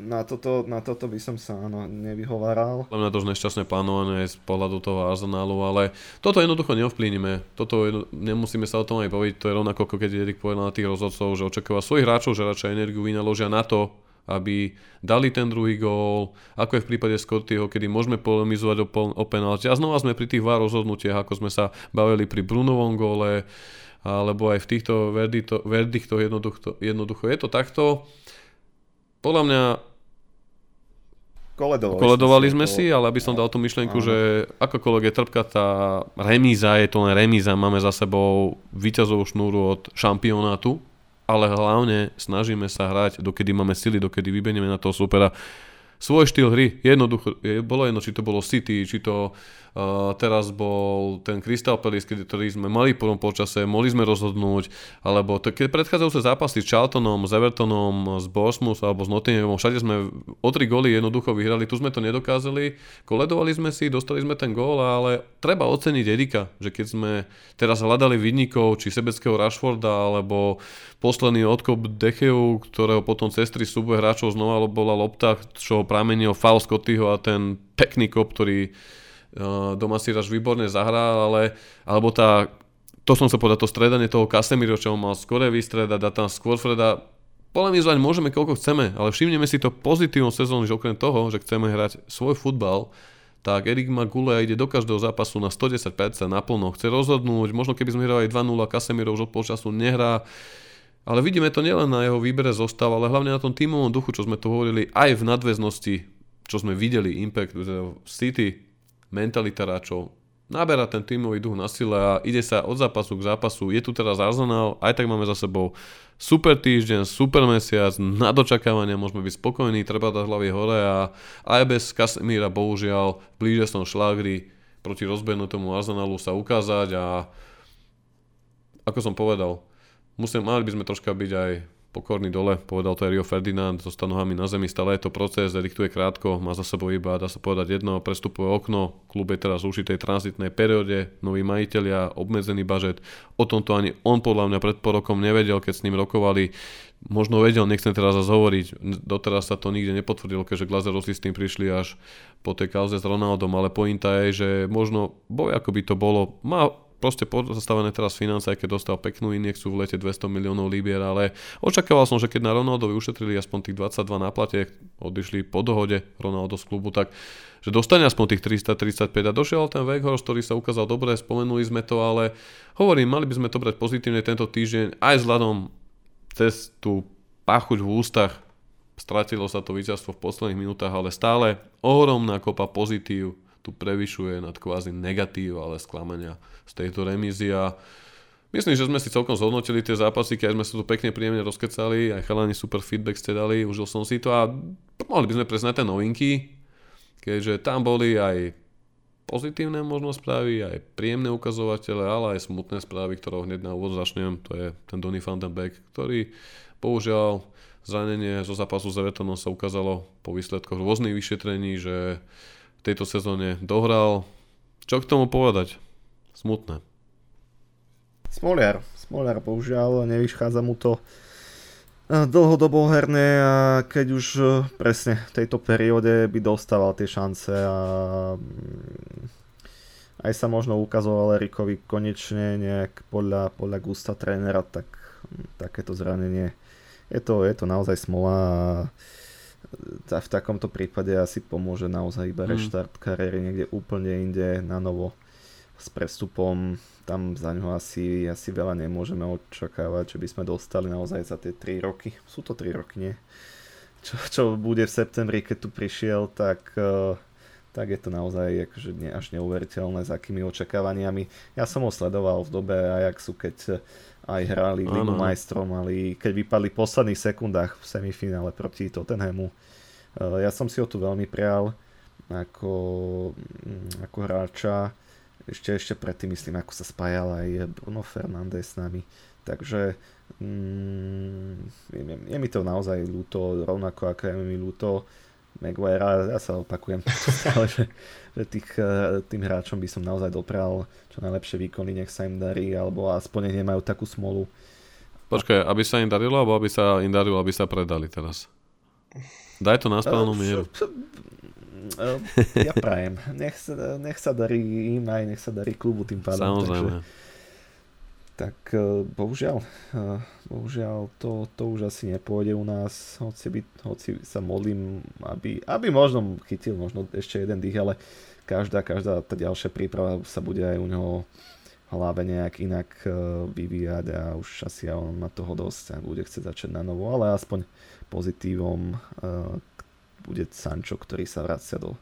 na toto, na toto by som sa áno, nevyhováral. Podľa mňa to už nešťastné plánovanie z pohľadu toho Arsenalu, ale toto jednoducho neovplyníme. Toto jedno, nemusíme sa o tom aj povedať, to je rovnako, ako keď Erik povedal na tých rozhodcov, že očakáva svojich hráčov, že radšej energiu vynaložia na to, aby dali ten druhý gól, ako je v prípade Scottyho, kedy môžeme polemizovať o, o penalti. A znova sme pri tých VAR rozhodnutiach, ako sme sa bavili pri Brunovom góle, alebo aj v týchto verdiktoch jednoducho, jednoducho. Je to takto. Podľa mňa Koledovali, koledovali sme si, ale aby som dal tú myšlienku, áno. že akokoľvek je trpká tá remíza, je to len remíza, máme za sebou víťazovú šnúru od šampionátu, ale hlavne snažíme sa hrať, dokedy máme sily, dokedy vybenieme na toho supera svoj štýl hry. Jednoducho, je, bolo jedno, či to bolo City, či to teraz bol ten Crystal Palace, ktorý sme mali v prvom počase, mohli sme rozhodnúť, alebo to, keď predchádzajúce zápasy s Charltonom, s Evertonom, s Bournemouth alebo s Nottinghamom, všade sme o tri góly jednoducho vyhrali, tu sme to nedokázali, koledovali sme si, dostali sme ten gól, ale treba oceniť Erika, že keď sme teraz hľadali vidníkov, či sebeckého Rashforda, alebo posledný odkop Decheu, ktorého potom cez tri hráčov znova bola lopta, čo pramenil faul Scottyho a ten pekný kop, ktorý doma si až výborne zahral, ale alebo tá, to som sa povedať, to stredanie toho Casemiro, čo mal skôr vystredať, dá tam skôr Freda, polemizovať môžeme koľko chceme, ale všimneme si to pozitívnu sezónu, že okrem toho, že chceme hrať svoj futbal, tak Erik Magule ide do každého zápasu na 110% naplno. Chce rozhodnúť, možno keby sme hrali 2-0, Casemiro už od polčasu nehrá. Ale vidíme to nielen na jeho výbere zostav, ale hlavne na tom tímovom duchu, čo sme tu hovorili, aj v nadväznosti, čo sme videli, Impact City, mentalita hráčov, naberá ten tímový duch na sile a ide sa od zápasu k zápasu. Je tu teraz Arsenal, aj tak máme za sebou super týždeň, super mesiac, na dočakávania môžeme byť spokojní, treba dať hlavy hore a aj bez Kasemíra bohužiaľ v blíže som šlágri proti rozbehnutému Arsenalu sa ukázať a ako som povedal, musím, mali by sme troška byť aj pokorný dole, povedal to aj Rio Ferdinand, so nohami na zemi, stále je to proces, diktuje krátko, má za sebou iba, dá sa povedať jedno prestupové okno, klub je teraz v určitej tranzitnej perióde, noví majiteľia, obmedzený bažet, o tomto ani on podľa mňa pred pol rokom nevedel, keď s ním rokovali, možno vedel, nechcem teraz zase hovoriť, doteraz sa to nikde nepotvrdilo, keďže Glazerovci s tým prišli až po tej kauze s Ronaldom, ale pointa je, že možno boj ako by to bolo, má proste pozastavené teraz financie, keď dostal peknú injekciu v lete 200 miliónov libier, ale očakával som, že keď na Ronaldovi ušetrili aspoň tých 22 na odišli po dohode Ronaldo z klubu, tak že dostane aspoň tých 335 a došiel ten Weghorst, ktorý sa ukázal dobre, spomenuli sme to, ale hovorím, mali by sme to brať pozitívne tento týždeň, aj vzhľadom cez tú pachuť v ústach, stratilo sa to víťazstvo v posledných minútach, ale stále ohromná kopa pozitív, tu prevyšuje nad kvázi negatív, ale sklamania z tejto remízy a myslím, že sme si celkom zhodnotili tie zápasy, keď sme sa tu pekne príjemne rozkecali, aj chalani super feedback ste dali, užil som si to a mohli by sme prejsť na tie novinky, keďže tam boli aj pozitívne možno správy, aj príjemné ukazovatele, ale aj smutné správy, ktorou hneď na úvod začnem, to je ten Donny van den Beek, ktorý bohužiaľ zranenie zo zápasu s Evertonom sa ukázalo po výsledkoch rôznych vyšetrení, že tejto sezóne dohral. Čo k tomu povedať? Smutné. Smoliar. Smoliar bohužiaľ nevychádza mu to eh, dlhodobo herné a keď už eh, presne v tejto perióde by dostával tie šance a mm, aj sa možno ukazoval Erikovi konečne nejak podľa, podľa gusta trénera, tak mm, takéto zranenie je to, je to naozaj smola a v takomto prípade asi pomôže naozaj iba mm. reštart kariéry niekde úplne inde na novo s prestupom tam za ňo asi, asi veľa nemôžeme očakávať, že by sme dostali naozaj za tie 3 roky. Sú to 3 roky, nie? Čo, čo bude v septembri, keď tu prišiel, tak, eh, tak je to naozaj akože ne, až neuveriteľné, s akými očakávaniami. Ja som ho sledoval v dobe Ajaxu, keď aj hrali Ligu majstrom, mali, keď vypadli v posledných sekundách v semifinále proti Tottenhamu. Eh, ja som si ho tu veľmi prial ako, mm, ako hráča. Ešte, ešte predtým myslím, ako sa spájal aj Bruno Fernández s nami. Takže mm, je, je mi to naozaj ľúto, rovnako ako je mi ľúto Maguire, ja sa opakujem stále, že, že tých, eh, tým hráčom by som naozaj dopral čo najlepšie výkony, nech sa im darí, alebo aspoň nemajú takú smolu. Počkaj, aby sa im darilo, alebo aby sa im darilo, aby sa predali teraz? Daj to na správnu mieru. Uh, ja prajem. Nech sa, nech sa darí im aj nech sa darí klubu tým pádom. Samozrejme. Takže, tak uh, bohužiaľ, uh, bohužiaľ to, to už asi nepôjde u nás, hoci, by, hoci sa modlím, aby, aby možno chytil možno ešte jeden dých, ale každá, každá tá ďalšia príprava sa bude aj u neho hlave nejak inak vyvíjať a už asi on má toho dosť a bude chcieť začať na novo, ale aspoň pozitívom bude Sancho, ktorý sa vracia do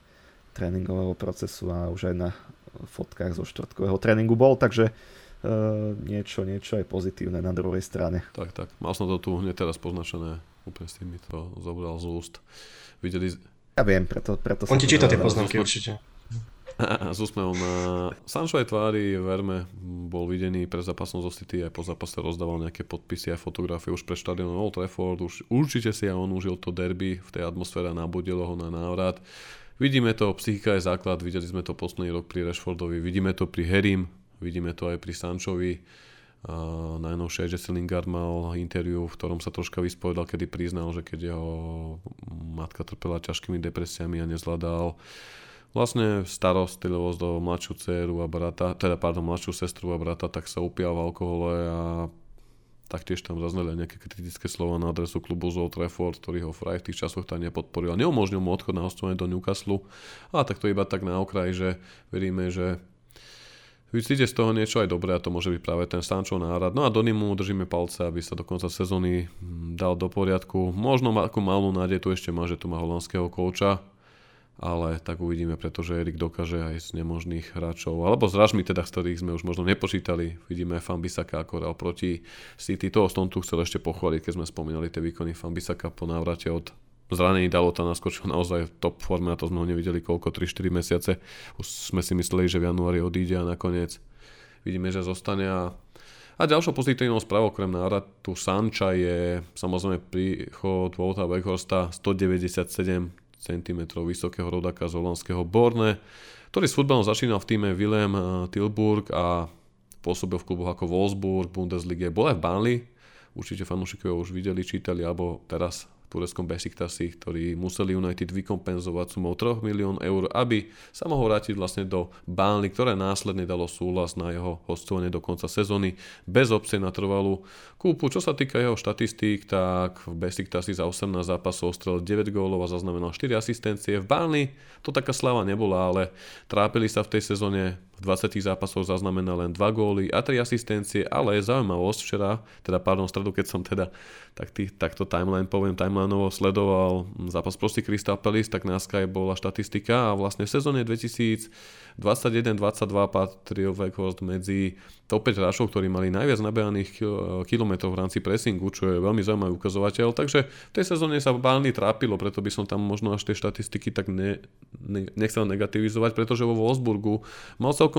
tréningového procesu a už aj na fotkách zo štvrtkového tréningu bol, takže uh, niečo, niečo aj pozitívne na druhej strane. Tak, tak. Mal som to tu hneď teraz poznačené, úplne s tým mi to zobral z úst. Videli... Ja viem, preto, preto On ti číta tie poznámky určite. S úsmevom na Sančovej tvári Verme bol videný pre zápasom zo City aj po zápase rozdával nejaké podpisy a fotografie už pre štadión Old Trafford. Už, určite si aj on užil to derby v tej atmosfére, nabudilo ho na návrat. Vidíme to, psychika je základ, videli sme to posledný rok pri Rashfordovi, vidíme to pri Herim, vidíme to aj pri Sančovi. Uh, najnovšie Jesse Lingard mal interviu, v ktorom sa troška vyspovedal, kedy priznal, že keď jeho matka trpela ťažkými depresiami a nezvládal vlastne starostlivosť do mladšiu dceru a brata, teda pardon, mladšiu sestru a brata, tak sa upíjal v alkohole a taktiež tam zazneli nejaké kritické slova na adresu klubu z Old Trafford, ktorý ho fraj v tých časoch tam nepodporil a neumožnil mu odchod na hostovanie do Newcastle. A tak to iba tak na okraj, že veríme, že Vycíte z toho niečo aj dobré a to môže byť práve ten Sancho nárad. No a Donimu držíme palce, aby sa do konca sezóny dal do poriadku. Možno ako malú nádej tu ešte má, že tu má holandského kouča, ale tak uvidíme, pretože Erik dokáže aj z nemožných hráčov, alebo s Ražmi teda, z ktorých sme už možno nepočítali. Vidíme Fambisaka ako hral proti City. Toho som tu chcel ešte pochváliť, keď sme spomínali tie výkony Fambisaka po návrate od zranení Dalota naskočil naozaj v top forme a to sme ho nevideli koľko, 3-4 mesiace. Už sme si mysleli, že v januári odíde a nakoniec vidíme, že zostane a a ďalšou pozitívnou správou okrem návratu Sanča je samozrejme príchod Volta Beckhorsta 197 cm vysokého rodaka z holandského Borne, ktorý s futbalom začínal v týme Willem eh, Tilburg a pôsobil v kluboch ako Wolfsburg, Bundesliga, bol aj v Burnley, určite fanúšikovia už videli, čítali, alebo teraz tureckom Bešiktasi, ktorí museli United vykompenzovať sumou 3 milión eur, aby sa mohol vrátiť vlastne do Bánly, ktoré následne dalo súhlas na jeho hostovanie do konca sezóny bez opcie na trvalú kúpu. Čo sa týka jeho štatistík, tak v Bešiktasi za 18 zápasov strel 9 gólov a zaznamenal 4 asistencie. V Bánly to taká slava nebola, ale trápili sa v tej sezóne 20 zápasoch zaznamenal len 2 góly a 3 asistencie, ale je zaujímavosť včera, teda pardon, stredu, keď som teda tak tý, takto timeline poviem, timelineovo sledoval zápas proti Crystal Palace, tak na Sky bola štatistika a vlastne v sezóne 2021-22 patril Weghorst medzi top 5 hráčov, ktorí mali najviac nabehaných kilometrov v rámci pressingu, čo je veľmi zaujímavý ukazovateľ, takže v tej sezóne sa Bálny trápilo, preto by som tam možno až tie štatistiky tak ne, ne, nechcel negativizovať, pretože vo Wolfsburgu mal celkom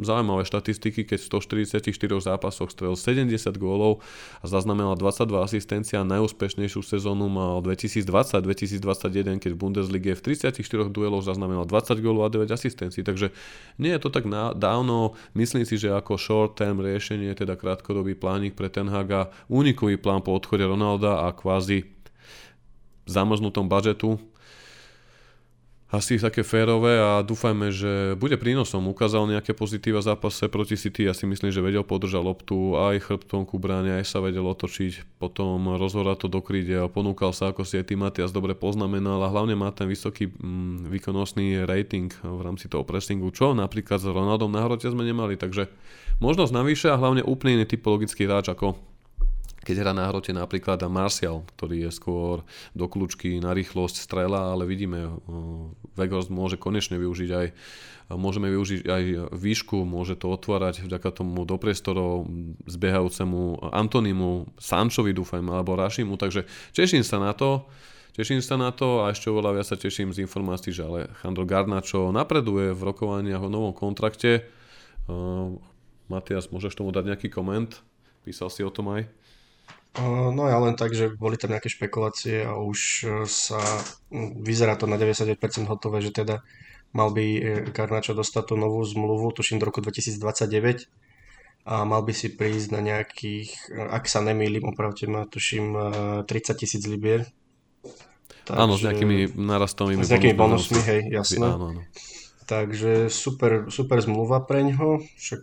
zaujímavé štatistiky, keď v 144 zápasoch strel 70 gólov a zaznamenal 22 asistencia. Najúspešnejšiu sezónu mal 2020-2021, keď v Bundeslige v 34 dueloch zaznamenal 20 gólov a 9 asistencií. Takže nie je to tak dávno. Myslím si, že ako short term riešenie, teda krátkodobý plánik pre Ten Haga, únikový plán po odchode Ronalda a kvázi zamrznutom budžetu asi také férové a dúfajme, že bude prínosom. Ukázal nejaké pozitíva zápase proti City, ja si myslím, že vedel podržať loptu aj chrbtom ku bráne, aj sa vedel otočiť, potom rozhorať to do a ponúkal sa, ako si aj Matias dobre poznamenal. A hlavne má ten vysoký mm, výkonnostný rating v rámci toho pressingu, čo napríklad s Ronaldom na hrote sme nemali, takže možnosť navyše a hlavne úplne iný typologický hráč ako keď hrá na hrote napríklad Martial, ktorý je skôr do kľúčky na rýchlosť strela, ale vidíme, Vegas môže konečne využiť aj môžeme využiť aj výšku, môže to otvárať vďaka tomu do priestorov zbiehajúcemu Antonimu, Sančovi dúfajme, alebo Rašimu, takže teším sa na to. Teším sa na to a ešte oveľa viac sa teším z informácií, že Alejandro Garnačo napreduje v rokovaniach o novom kontrakte. Uh, Matias, môžeš tomu dať nejaký koment? Písal si o tom aj? No ja len tak, že boli tam nejaké špekulácie a už e, sa vyzerá to na 99% hotové, že teda mal by e, Garnačo dostať tú novú zmluvu, tuším do roku 2029 a mal by si prísť na nejakých, e, ak sa nemýlim, opravte ma, tuším 30 tisíc libier. Takže, áno, s nejakými narastovými S nejakými bonusmi, hej, jasné. Áno, áno. Takže super, super zmluva pre ňoho, však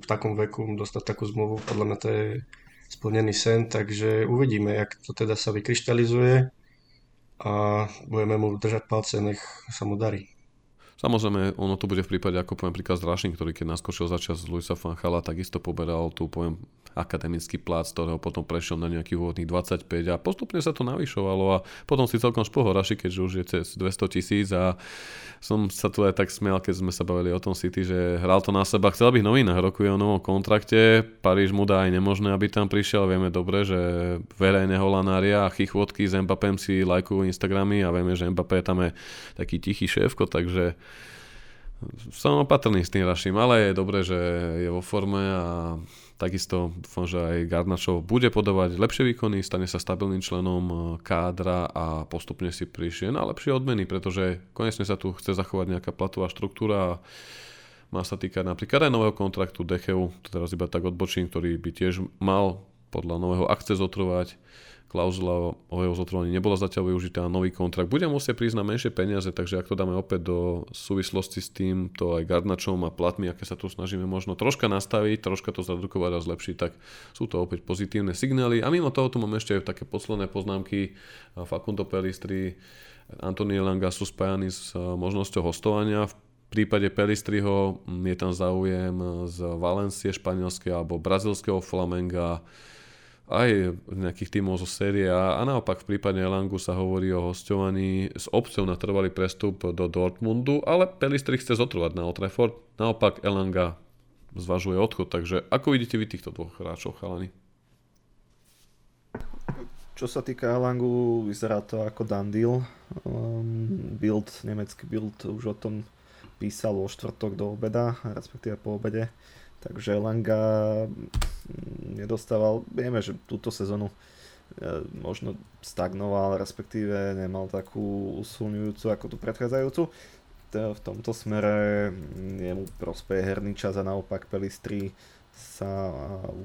v takom veku dostať takú zmluvu, podľa mňa to je splnený sen, takže uvidíme, jak to teda sa vykryštalizuje a budeme mu držať palce, nech sa mu darí. Samozrejme, ono to bude v prípade, ako poviem príklad Zrašin, ktorý keď naskočil začas z Luisa Fanchala, takisto poberal tu, poviem, akademický plát, z ktorého potom prešiel na nejakých úvodných 25 a postupne sa to navyšovalo a potom si celkom špohol Raši, keďže už je cez 200 tisíc a som sa tu aj tak smial, keď sme sa bavili o tom City, že hral to na seba, chcel byť novinách, rokuje o novom kontrakte, Paríž mu dá aj nemožné, aby tam prišiel, vieme dobre, že verejné holanária a chychvotky s Mbappém si lajkujú Instagramy a vieme, že Mbappé tam je taký tichý šéfko, takže som opatrný s tým Raším, ale je dobré, že je vo forme a takisto dúfam, že aj Garnačov bude podávať lepšie výkony, stane sa stabilným členom e, kádra a postupne si prišie na lepšie odmeny, pretože konečne sa tu chce zachovať nejaká platová štruktúra a má sa týkať napríklad aj nového kontraktu Decheu, to teraz iba tak odbočím, ktorý by tiež mal podľa nového akce zotrvať klauzula o jeho zotrvaní nebola zatiaľ využitá, nový kontrakt bude musieť prísť na menšie peniaze, takže ak to dáme opäť do súvislosti s tým, to aj Gardnačom a platmi, aké sa tu snažíme možno troška nastaviť, troška to zredukovať a zlepšiť, tak sú to opäť pozitívne signály. A mimo toho tu máme ešte aj také posledné poznámky. Facundo Pelistri, Antonio Langa sú spájani s možnosťou hostovania. V prípade Pelistriho je tam záujem z Valencie španielského alebo brazilského Flamenga aj nejakých tímov zo série A a naopak v prípade Elangu sa hovorí o hostovaní s opciou na trvalý prestup do Dortmundu, ale Pelistri chce zotrvať na Old Trafford, naopak Elanga zvažuje odchod, takže ako vidíte vy týchto dvoch hráčov, chalani? Čo sa týka Elangu, vyzerá to ako done deal. Um, Bild, nemecký Bild už o tom písal vo štvrtok do obeda, respektíve po obede. Takže Langa nedostával, vieme, že túto sezónu e, možno stagnoval, respektíve nemal takú usilňujúcu ako tú predchádzajúcu. V tomto smere jemu prospeje herný čas a naopak Pelistri sa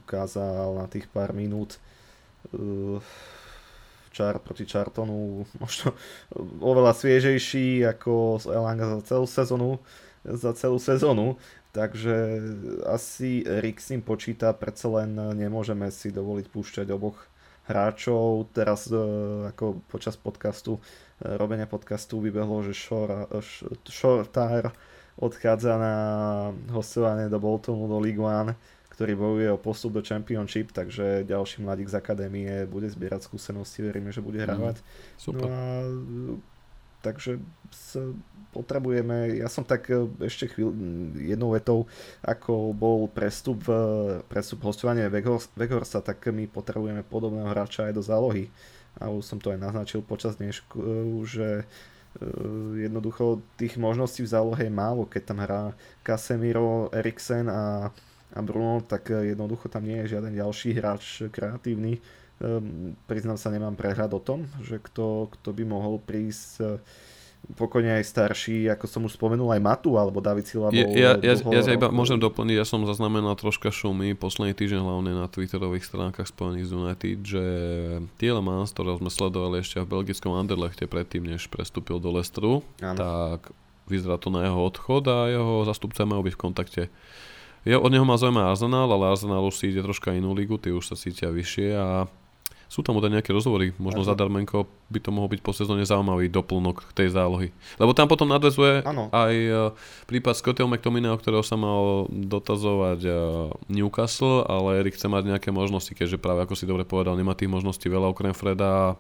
ukázal na tých pár minút e, čar proti Chartonu možno oveľa sviežejší ako Elanga za celú sezónu, za celú sezónu, takže asi Rick s počíta, predsa len nemôžeme si dovoliť púšťať oboch hráčov. Teraz e, ako počas podcastu, e, robenia podcastu vybehlo, že Shortar odchádza na hostovanie do Boltonu, do League One ktorý bojuje o postup do Championship, takže ďalší mladík z akadémie bude zbierať skúsenosti, veríme, že bude hrávať. Mm, super. No a, takže s, potrebujeme, ja som tak e, ešte chvíľ, jednou vetou, ako bol prestup, prestup hostovania Veghorsta, tak my potrebujeme podobného hráča aj do zálohy. A už som to aj naznačil počas dnešku, e, že e, jednoducho tých možností v zálohe je málo, keď tam hrá Casemiro, Eriksen a a Bruno, tak jednoducho tam nie je žiaden ďalší hráč kreatívny. Um, priznám sa, nemám prehľad o tom, že kto, kto by mohol prísť uh, pokojne aj starší, ako som už spomenul, aj Matu alebo David Silva bol ja, ja, ja, ja iba môžem doplniť, ja som zaznamenal troška šumy posledný týždeň hlavne na twitterových stránkach spojených z United, že Tielemans, ktorého sme sledovali ešte v belgickom Anderlechte predtým, než prestúpil do Lestru, tak vyzerá to na jeho odchod a jeho zastupca majú byť v kontakte. Ja, od neho má zaujímavý Arsenal, ale Arsenal už si ide troška inú ligu, tí už sa cítia vyššie a sú tam teda nejaké rozhovory, možno za Darmenko by to mohol byť po sezóne zaujímavý doplnok tej zálohy. Lebo tam potom nadvezuje ano. aj e, prípad Scottieho McTominay, o ktorého sa mal dotazovať e, Newcastle, ale Erik chce mať nejaké možnosti, keďže práve ako si dobre povedal, nemá tých možností veľa okrem Freda,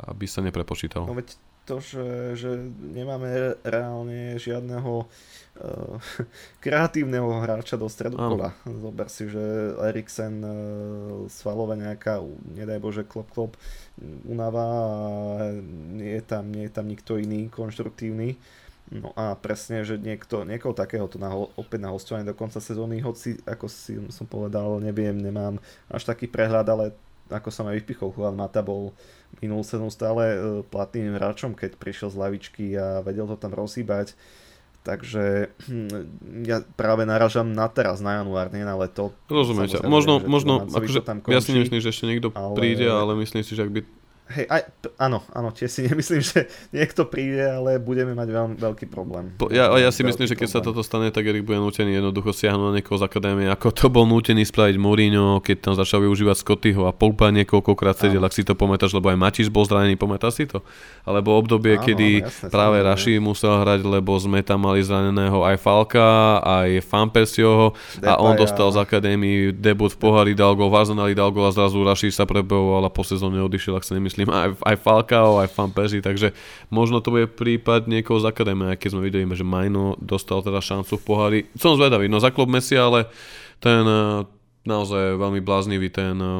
aby sa neprepočítal. No veď to, že, že nemáme reálne žiadneho uh, kreatívneho hráča do stredu pola. Zober si, že Eriksen uh, svalova nejaká, nedaj Bože, klop klop, unáva a nie je tam, nie je tam nikto iný konštruktívny. No a presne, že niekto, niekoho takého tu na, opäť na hostovanie do konca sezóny, hoci, ako si som povedal, neviem, nemám až taký prehľad, ale ako som aj vypichol, Juan Mata bol minulú sezónu stále e, platným hráčom, keď prišiel z lavičky a vedel to tam rozhýbať. Takže hm, ja práve naražam na teraz, na január, nie na leto. Rozumiem ťa. Možno, možno akože, ja si nemyslím, že ešte niekto ale... príde, ale myslím si, že ak by Hej, aj, áno, áno, tiež si nemyslím, že niekto príde, ale budeme mať veľmi veľký problém. Po, ja, ja si myslím, že keď problém. sa toto stane, tak Erik bude nutený jednoducho siahnuť na niekoho z akadémie, ako to bol nutený spraviť Mourinho, keď tam začal využívať Scottyho a Poupa niekoľkokrát sedel, ak si to pamätáš, lebo aj Matiš bol zranený, pamätáš si to? Alebo obdobie, áno, kedy áno, jasne, práve Raši musel hrať, lebo sme tam mali zraneného aj Falka, aj Fampesioho a on dostal z akadémie debut v pohári, dal gol, v Arsenali dal gol a zrazu Raši sa preboval a po sezóne odišiel, ak sa nemyslím myslím, aj, aj Falcao, aj Fan Persie, takže možno to bude prípad niekoho z akadémie, keď sme videli, že Majno dostal teda šancu v pohári. Som zvedavý, no za klub Messi, ale ten eh, naozaj veľmi bláznivý ten eh,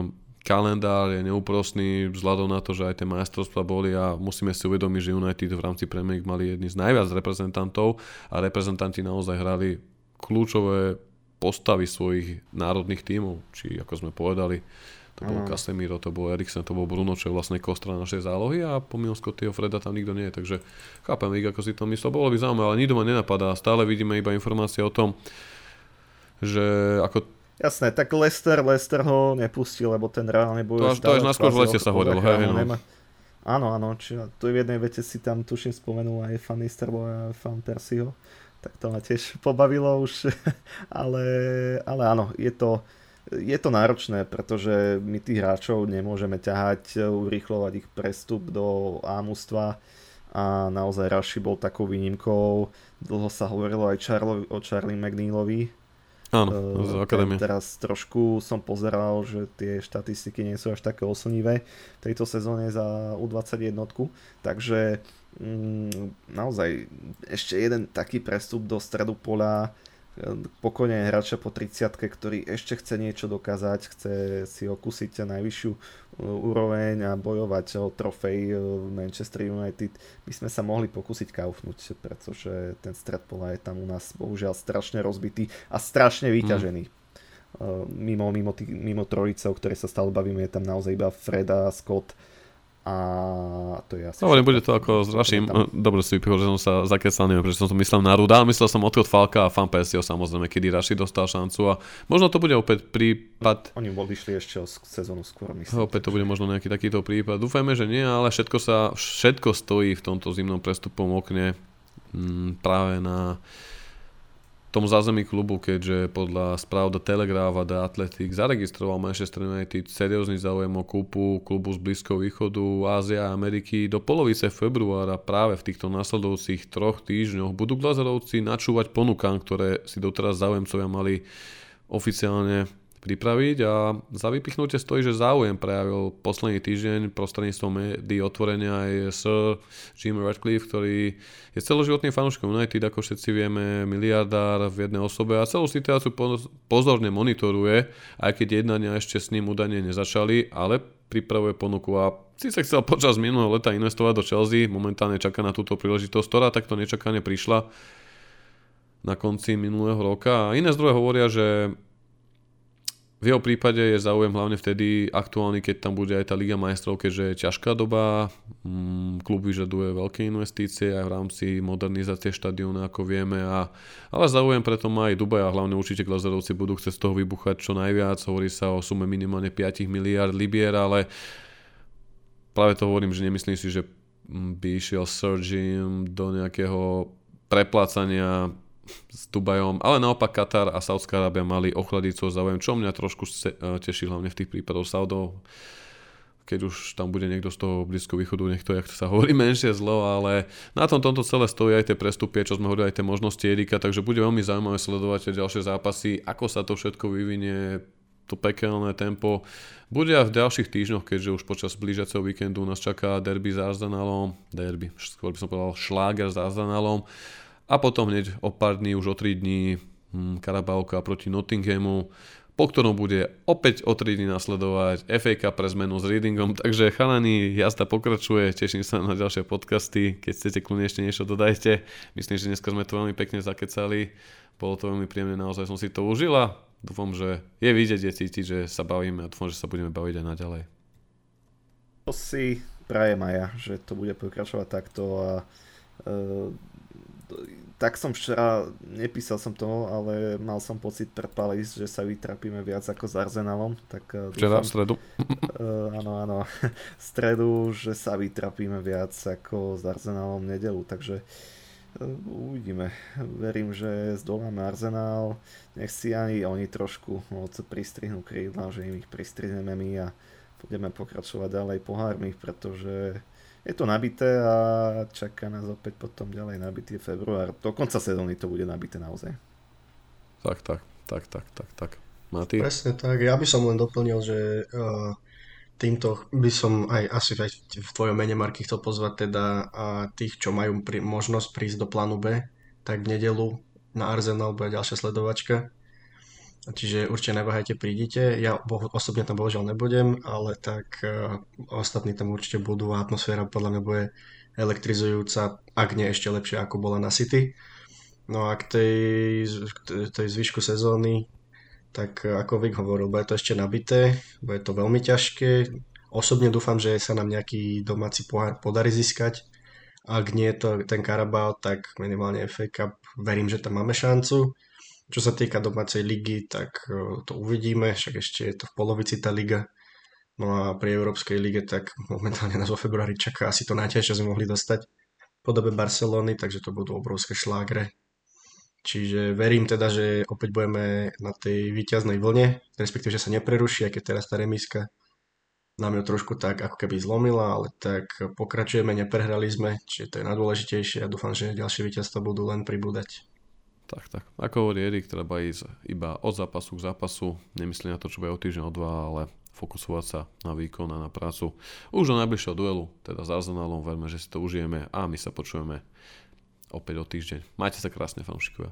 kalendár je neúprostný vzhľadom na to, že aj tie majstrovstvá boli a musíme si uvedomiť, že United v rámci Premier League mali jedni z najviac reprezentantov a reprezentanti naozaj hrali kľúčové postavy svojich národných tímov, či ako sme povedali, to bol Casemiro, to bol Eriksen, to bol Bruno, čo je vlastne kostra našej zálohy a pomimo Scottyho Freda tam nikto nie je, takže chápem ich, ako si to myslel, bolo by zaujímavé, ale nikto ma nenapadá, stále vidíme iba informácie o tom, že ako Jasné, tak Lester, Lester ho nepustil, lebo ten reálne bojuje. To až, to až naskôr v lete sa hovorilo, hej, no. Áno, áno, či tu v jednej vete si tam tuším spomenul aj fan Easterboy a fan Persieho, tak to ma tiež pobavilo už, ale, ale áno, je to, je to náročné, pretože my tých hráčov nemôžeme ťahať, urýchlovať ich prestup do ámustva a naozaj Raši bol takou výnimkou. Dlho sa hovorilo aj Charlo, o Charlie McNeilovi. Áno, eh, z akadémie. Teraz trošku som pozeral, že tie štatistiky nie sú až také oslnivé v tejto sezóne za U21, takže mm, naozaj ešte jeden taký prestup do stredu pola pokojne hráča po 30 ktorý ešte chce niečo dokázať, chce si okúsiť najvyššiu uh, úroveň a bojovať o trofej uh, Manchester United, by sme sa mohli pokúsiť kaufnúť, pretože ten stred pola je tam u nás bohužiaľ strašne rozbitý a strašne vyťažený. Mm. Mimo, mimo, tý, mimo trojice, o ktorej sa stále bavíme, je tam naozaj iba Freda, Scott a to je asi... Hovorím, bude to ako s vašim, dobre si vypichol, že som sa zakecal, neviem, prečo som to myslel na Ruda, myslel som odchod Falka a Fan PSO samozrejme, kedy Raši dostal šancu a možno to bude opäť prípad... Oni išli ešte o sezónu skôr, myslím. Opäť to bude možno nejaký takýto prípad. Dúfajme, že nie, ale všetko sa, všetko stojí v tomto zimnom prestupom okne mm, práve na tom zázemí klubu, keďže podľa správ The Telegraph a The Athletic zaregistroval Manchester United seriózny záujem o kúpu klubu z Blízkoho východu, Ázia a Ameriky do polovice februára. Práve v týchto nasledujúcich troch týždňoch budú Glazerovci načúvať ponukám, ktoré si doteraz záujemcovia mali oficiálne pripraviť a za vypichnutie stojí, že záujem prejavil posledný týždeň prostredníctvom médií otvorenia aj Sir Jim Radcliffe, ktorý je celoživotným fanúškom United, ako všetci vieme, miliardár v jednej osobe a celú situáciu pozorne monitoruje, aj keď jednania ešte s ním údajne nezačali, ale pripravuje ponuku a sa chcel počas minulého leta investovať do Chelsea, momentálne čaká na túto príležitosť, ktorá takto nečakane prišla na konci minulého roka. A iné zdroje hovoria, že v jeho prípade je záujem hlavne vtedy aktuálny, keď tam bude aj tá Liga majstrov, keďže je ťažká doba, mm, klub vyžaduje veľké investície aj v rámci modernizácie štadióna, ako vieme, a, ale záujem preto má aj Dubaj a hlavne určite Glazerovci budú chcieť z toho vybuchať čo najviac, hovorí sa o sume minimálne 5 miliard libier, ale práve to hovorím, že nemyslím si, že by išiel Sir Jim do nejakého preplácania s Dubajom, ale naopak Katar a Saudská Arábia mali ochladiť svoj záujem, čo mňa trošku e, teší hlavne v tých prípadoch Saudov, keď už tam bude niekto z toho Blízko východu, nech to, jak sa hovorí, menšie zlo, ale na tom tomto celé stojí aj tie prestupy, čo sme hovorili, aj tie možnosti Erika, takže bude veľmi zaujímavé sledovať tie ďalšie zápasy, ako sa to všetko vyvinie, to pekelné tempo. Bude aj v ďalších týždňoch, keďže už počas blížiaceho víkendu nás čaká derby s Arsenalom, derby, skôr by som povedal šláger s Arsenalom a potom hneď o pár dní, už o 3 dní hm, Karabauka proti Nottinghamu, po ktorom bude opäť o 3 dní nasledovať FA Cup pre zmenu s Readingom, takže chalani, jazda pokračuje, teším sa na ďalšie podcasty, keď chcete kľudne ešte niečo dodajte, myslím, že dneska sme to veľmi pekne zakecali, bolo to veľmi príjemné, naozaj som si to užila, dúfam, že je vidieť, je cítiť, že sa bavíme a dúfam, že sa budeme baviť aj naďalej. To si prajem aj ja, že to bude pokračovať takto a uh, tak som včera, nepísal som to, ale mal som pocit pred Palis, že sa vytrapíme viac ako s Arsenalom. Tak eh, včera v stredu. Uh, áno, áno. V stredu, že sa vytrapíme viac ako s Arsenalom nedelu, takže uh, uvidíme. Verím, že zdoláme Arsenal. Nech si ani oni trošku moc pristrihnú krídla, že im ich pristrihneme my a budeme pokračovať ďalej pohármi, pretože je to nabité a čaká nás opäť potom ďalej nabitý február. Do konca sezóny to bude nabité naozaj. Tak, tak, tak, tak, tak, tak. Matý? Presne tak. Ja by som len doplnil, že uh, týmto by som aj asi aj v tvojom mene, Marky, chcel pozvať teda uh, tých, čo majú pri, možnosť prísť do plánu B, tak v nedelu na Arsenal bude ďalšia sledovačka Čiže určite neváhajte, prídite. Ja osobne tam bohužiaľ nebudem, ale tak uh, ostatní tam určite budú a atmosféra podľa mňa bude elektrizujúca, ak nie ešte lepšia ako bola na City. No a k tej, tej zvyšku sezóny, tak ako Vik hovoril, bude to ešte nabité, bude to veľmi ťažké. Osobne dúfam, že sa nám nejaký domáci pohár podarí získať. Ak nie to ten Carabao, tak minimálne FA Cup verím, že tam máme šancu. Čo sa týka domácej ligy, tak e, to uvidíme, však ešte je to v polovici tá liga. No a pri Európskej lige tak momentálne nás vo februári čaká asi to najťažšie, sme mohli dostať v podobe Barcelony, takže to budú obrovské šlágre. Čiže verím teda, že opäť budeme na tej výťaznej vlne, respektíve, že sa nepreruší, aj keď teraz tá remiska nám ju trošku tak ako keby zlomila, ale tak pokračujeme, neprehrali sme, čiže to je najdôležitejšie a dúfam, že ďalšie víťazstva budú len pribúdať. Tak, tak. Ako hovorí Erik, treba ísť iba od zápasu k zápasu. Nemyslí na to, čo bude o týždeň, o dva, ale fokusovať sa na výkon a na prácu. Už do najbližšieho duelu, teda s Arsenalom, verme, že si to užijeme a my sa počujeme opäť o týždeň. Majte sa krásne, fanúšikovia.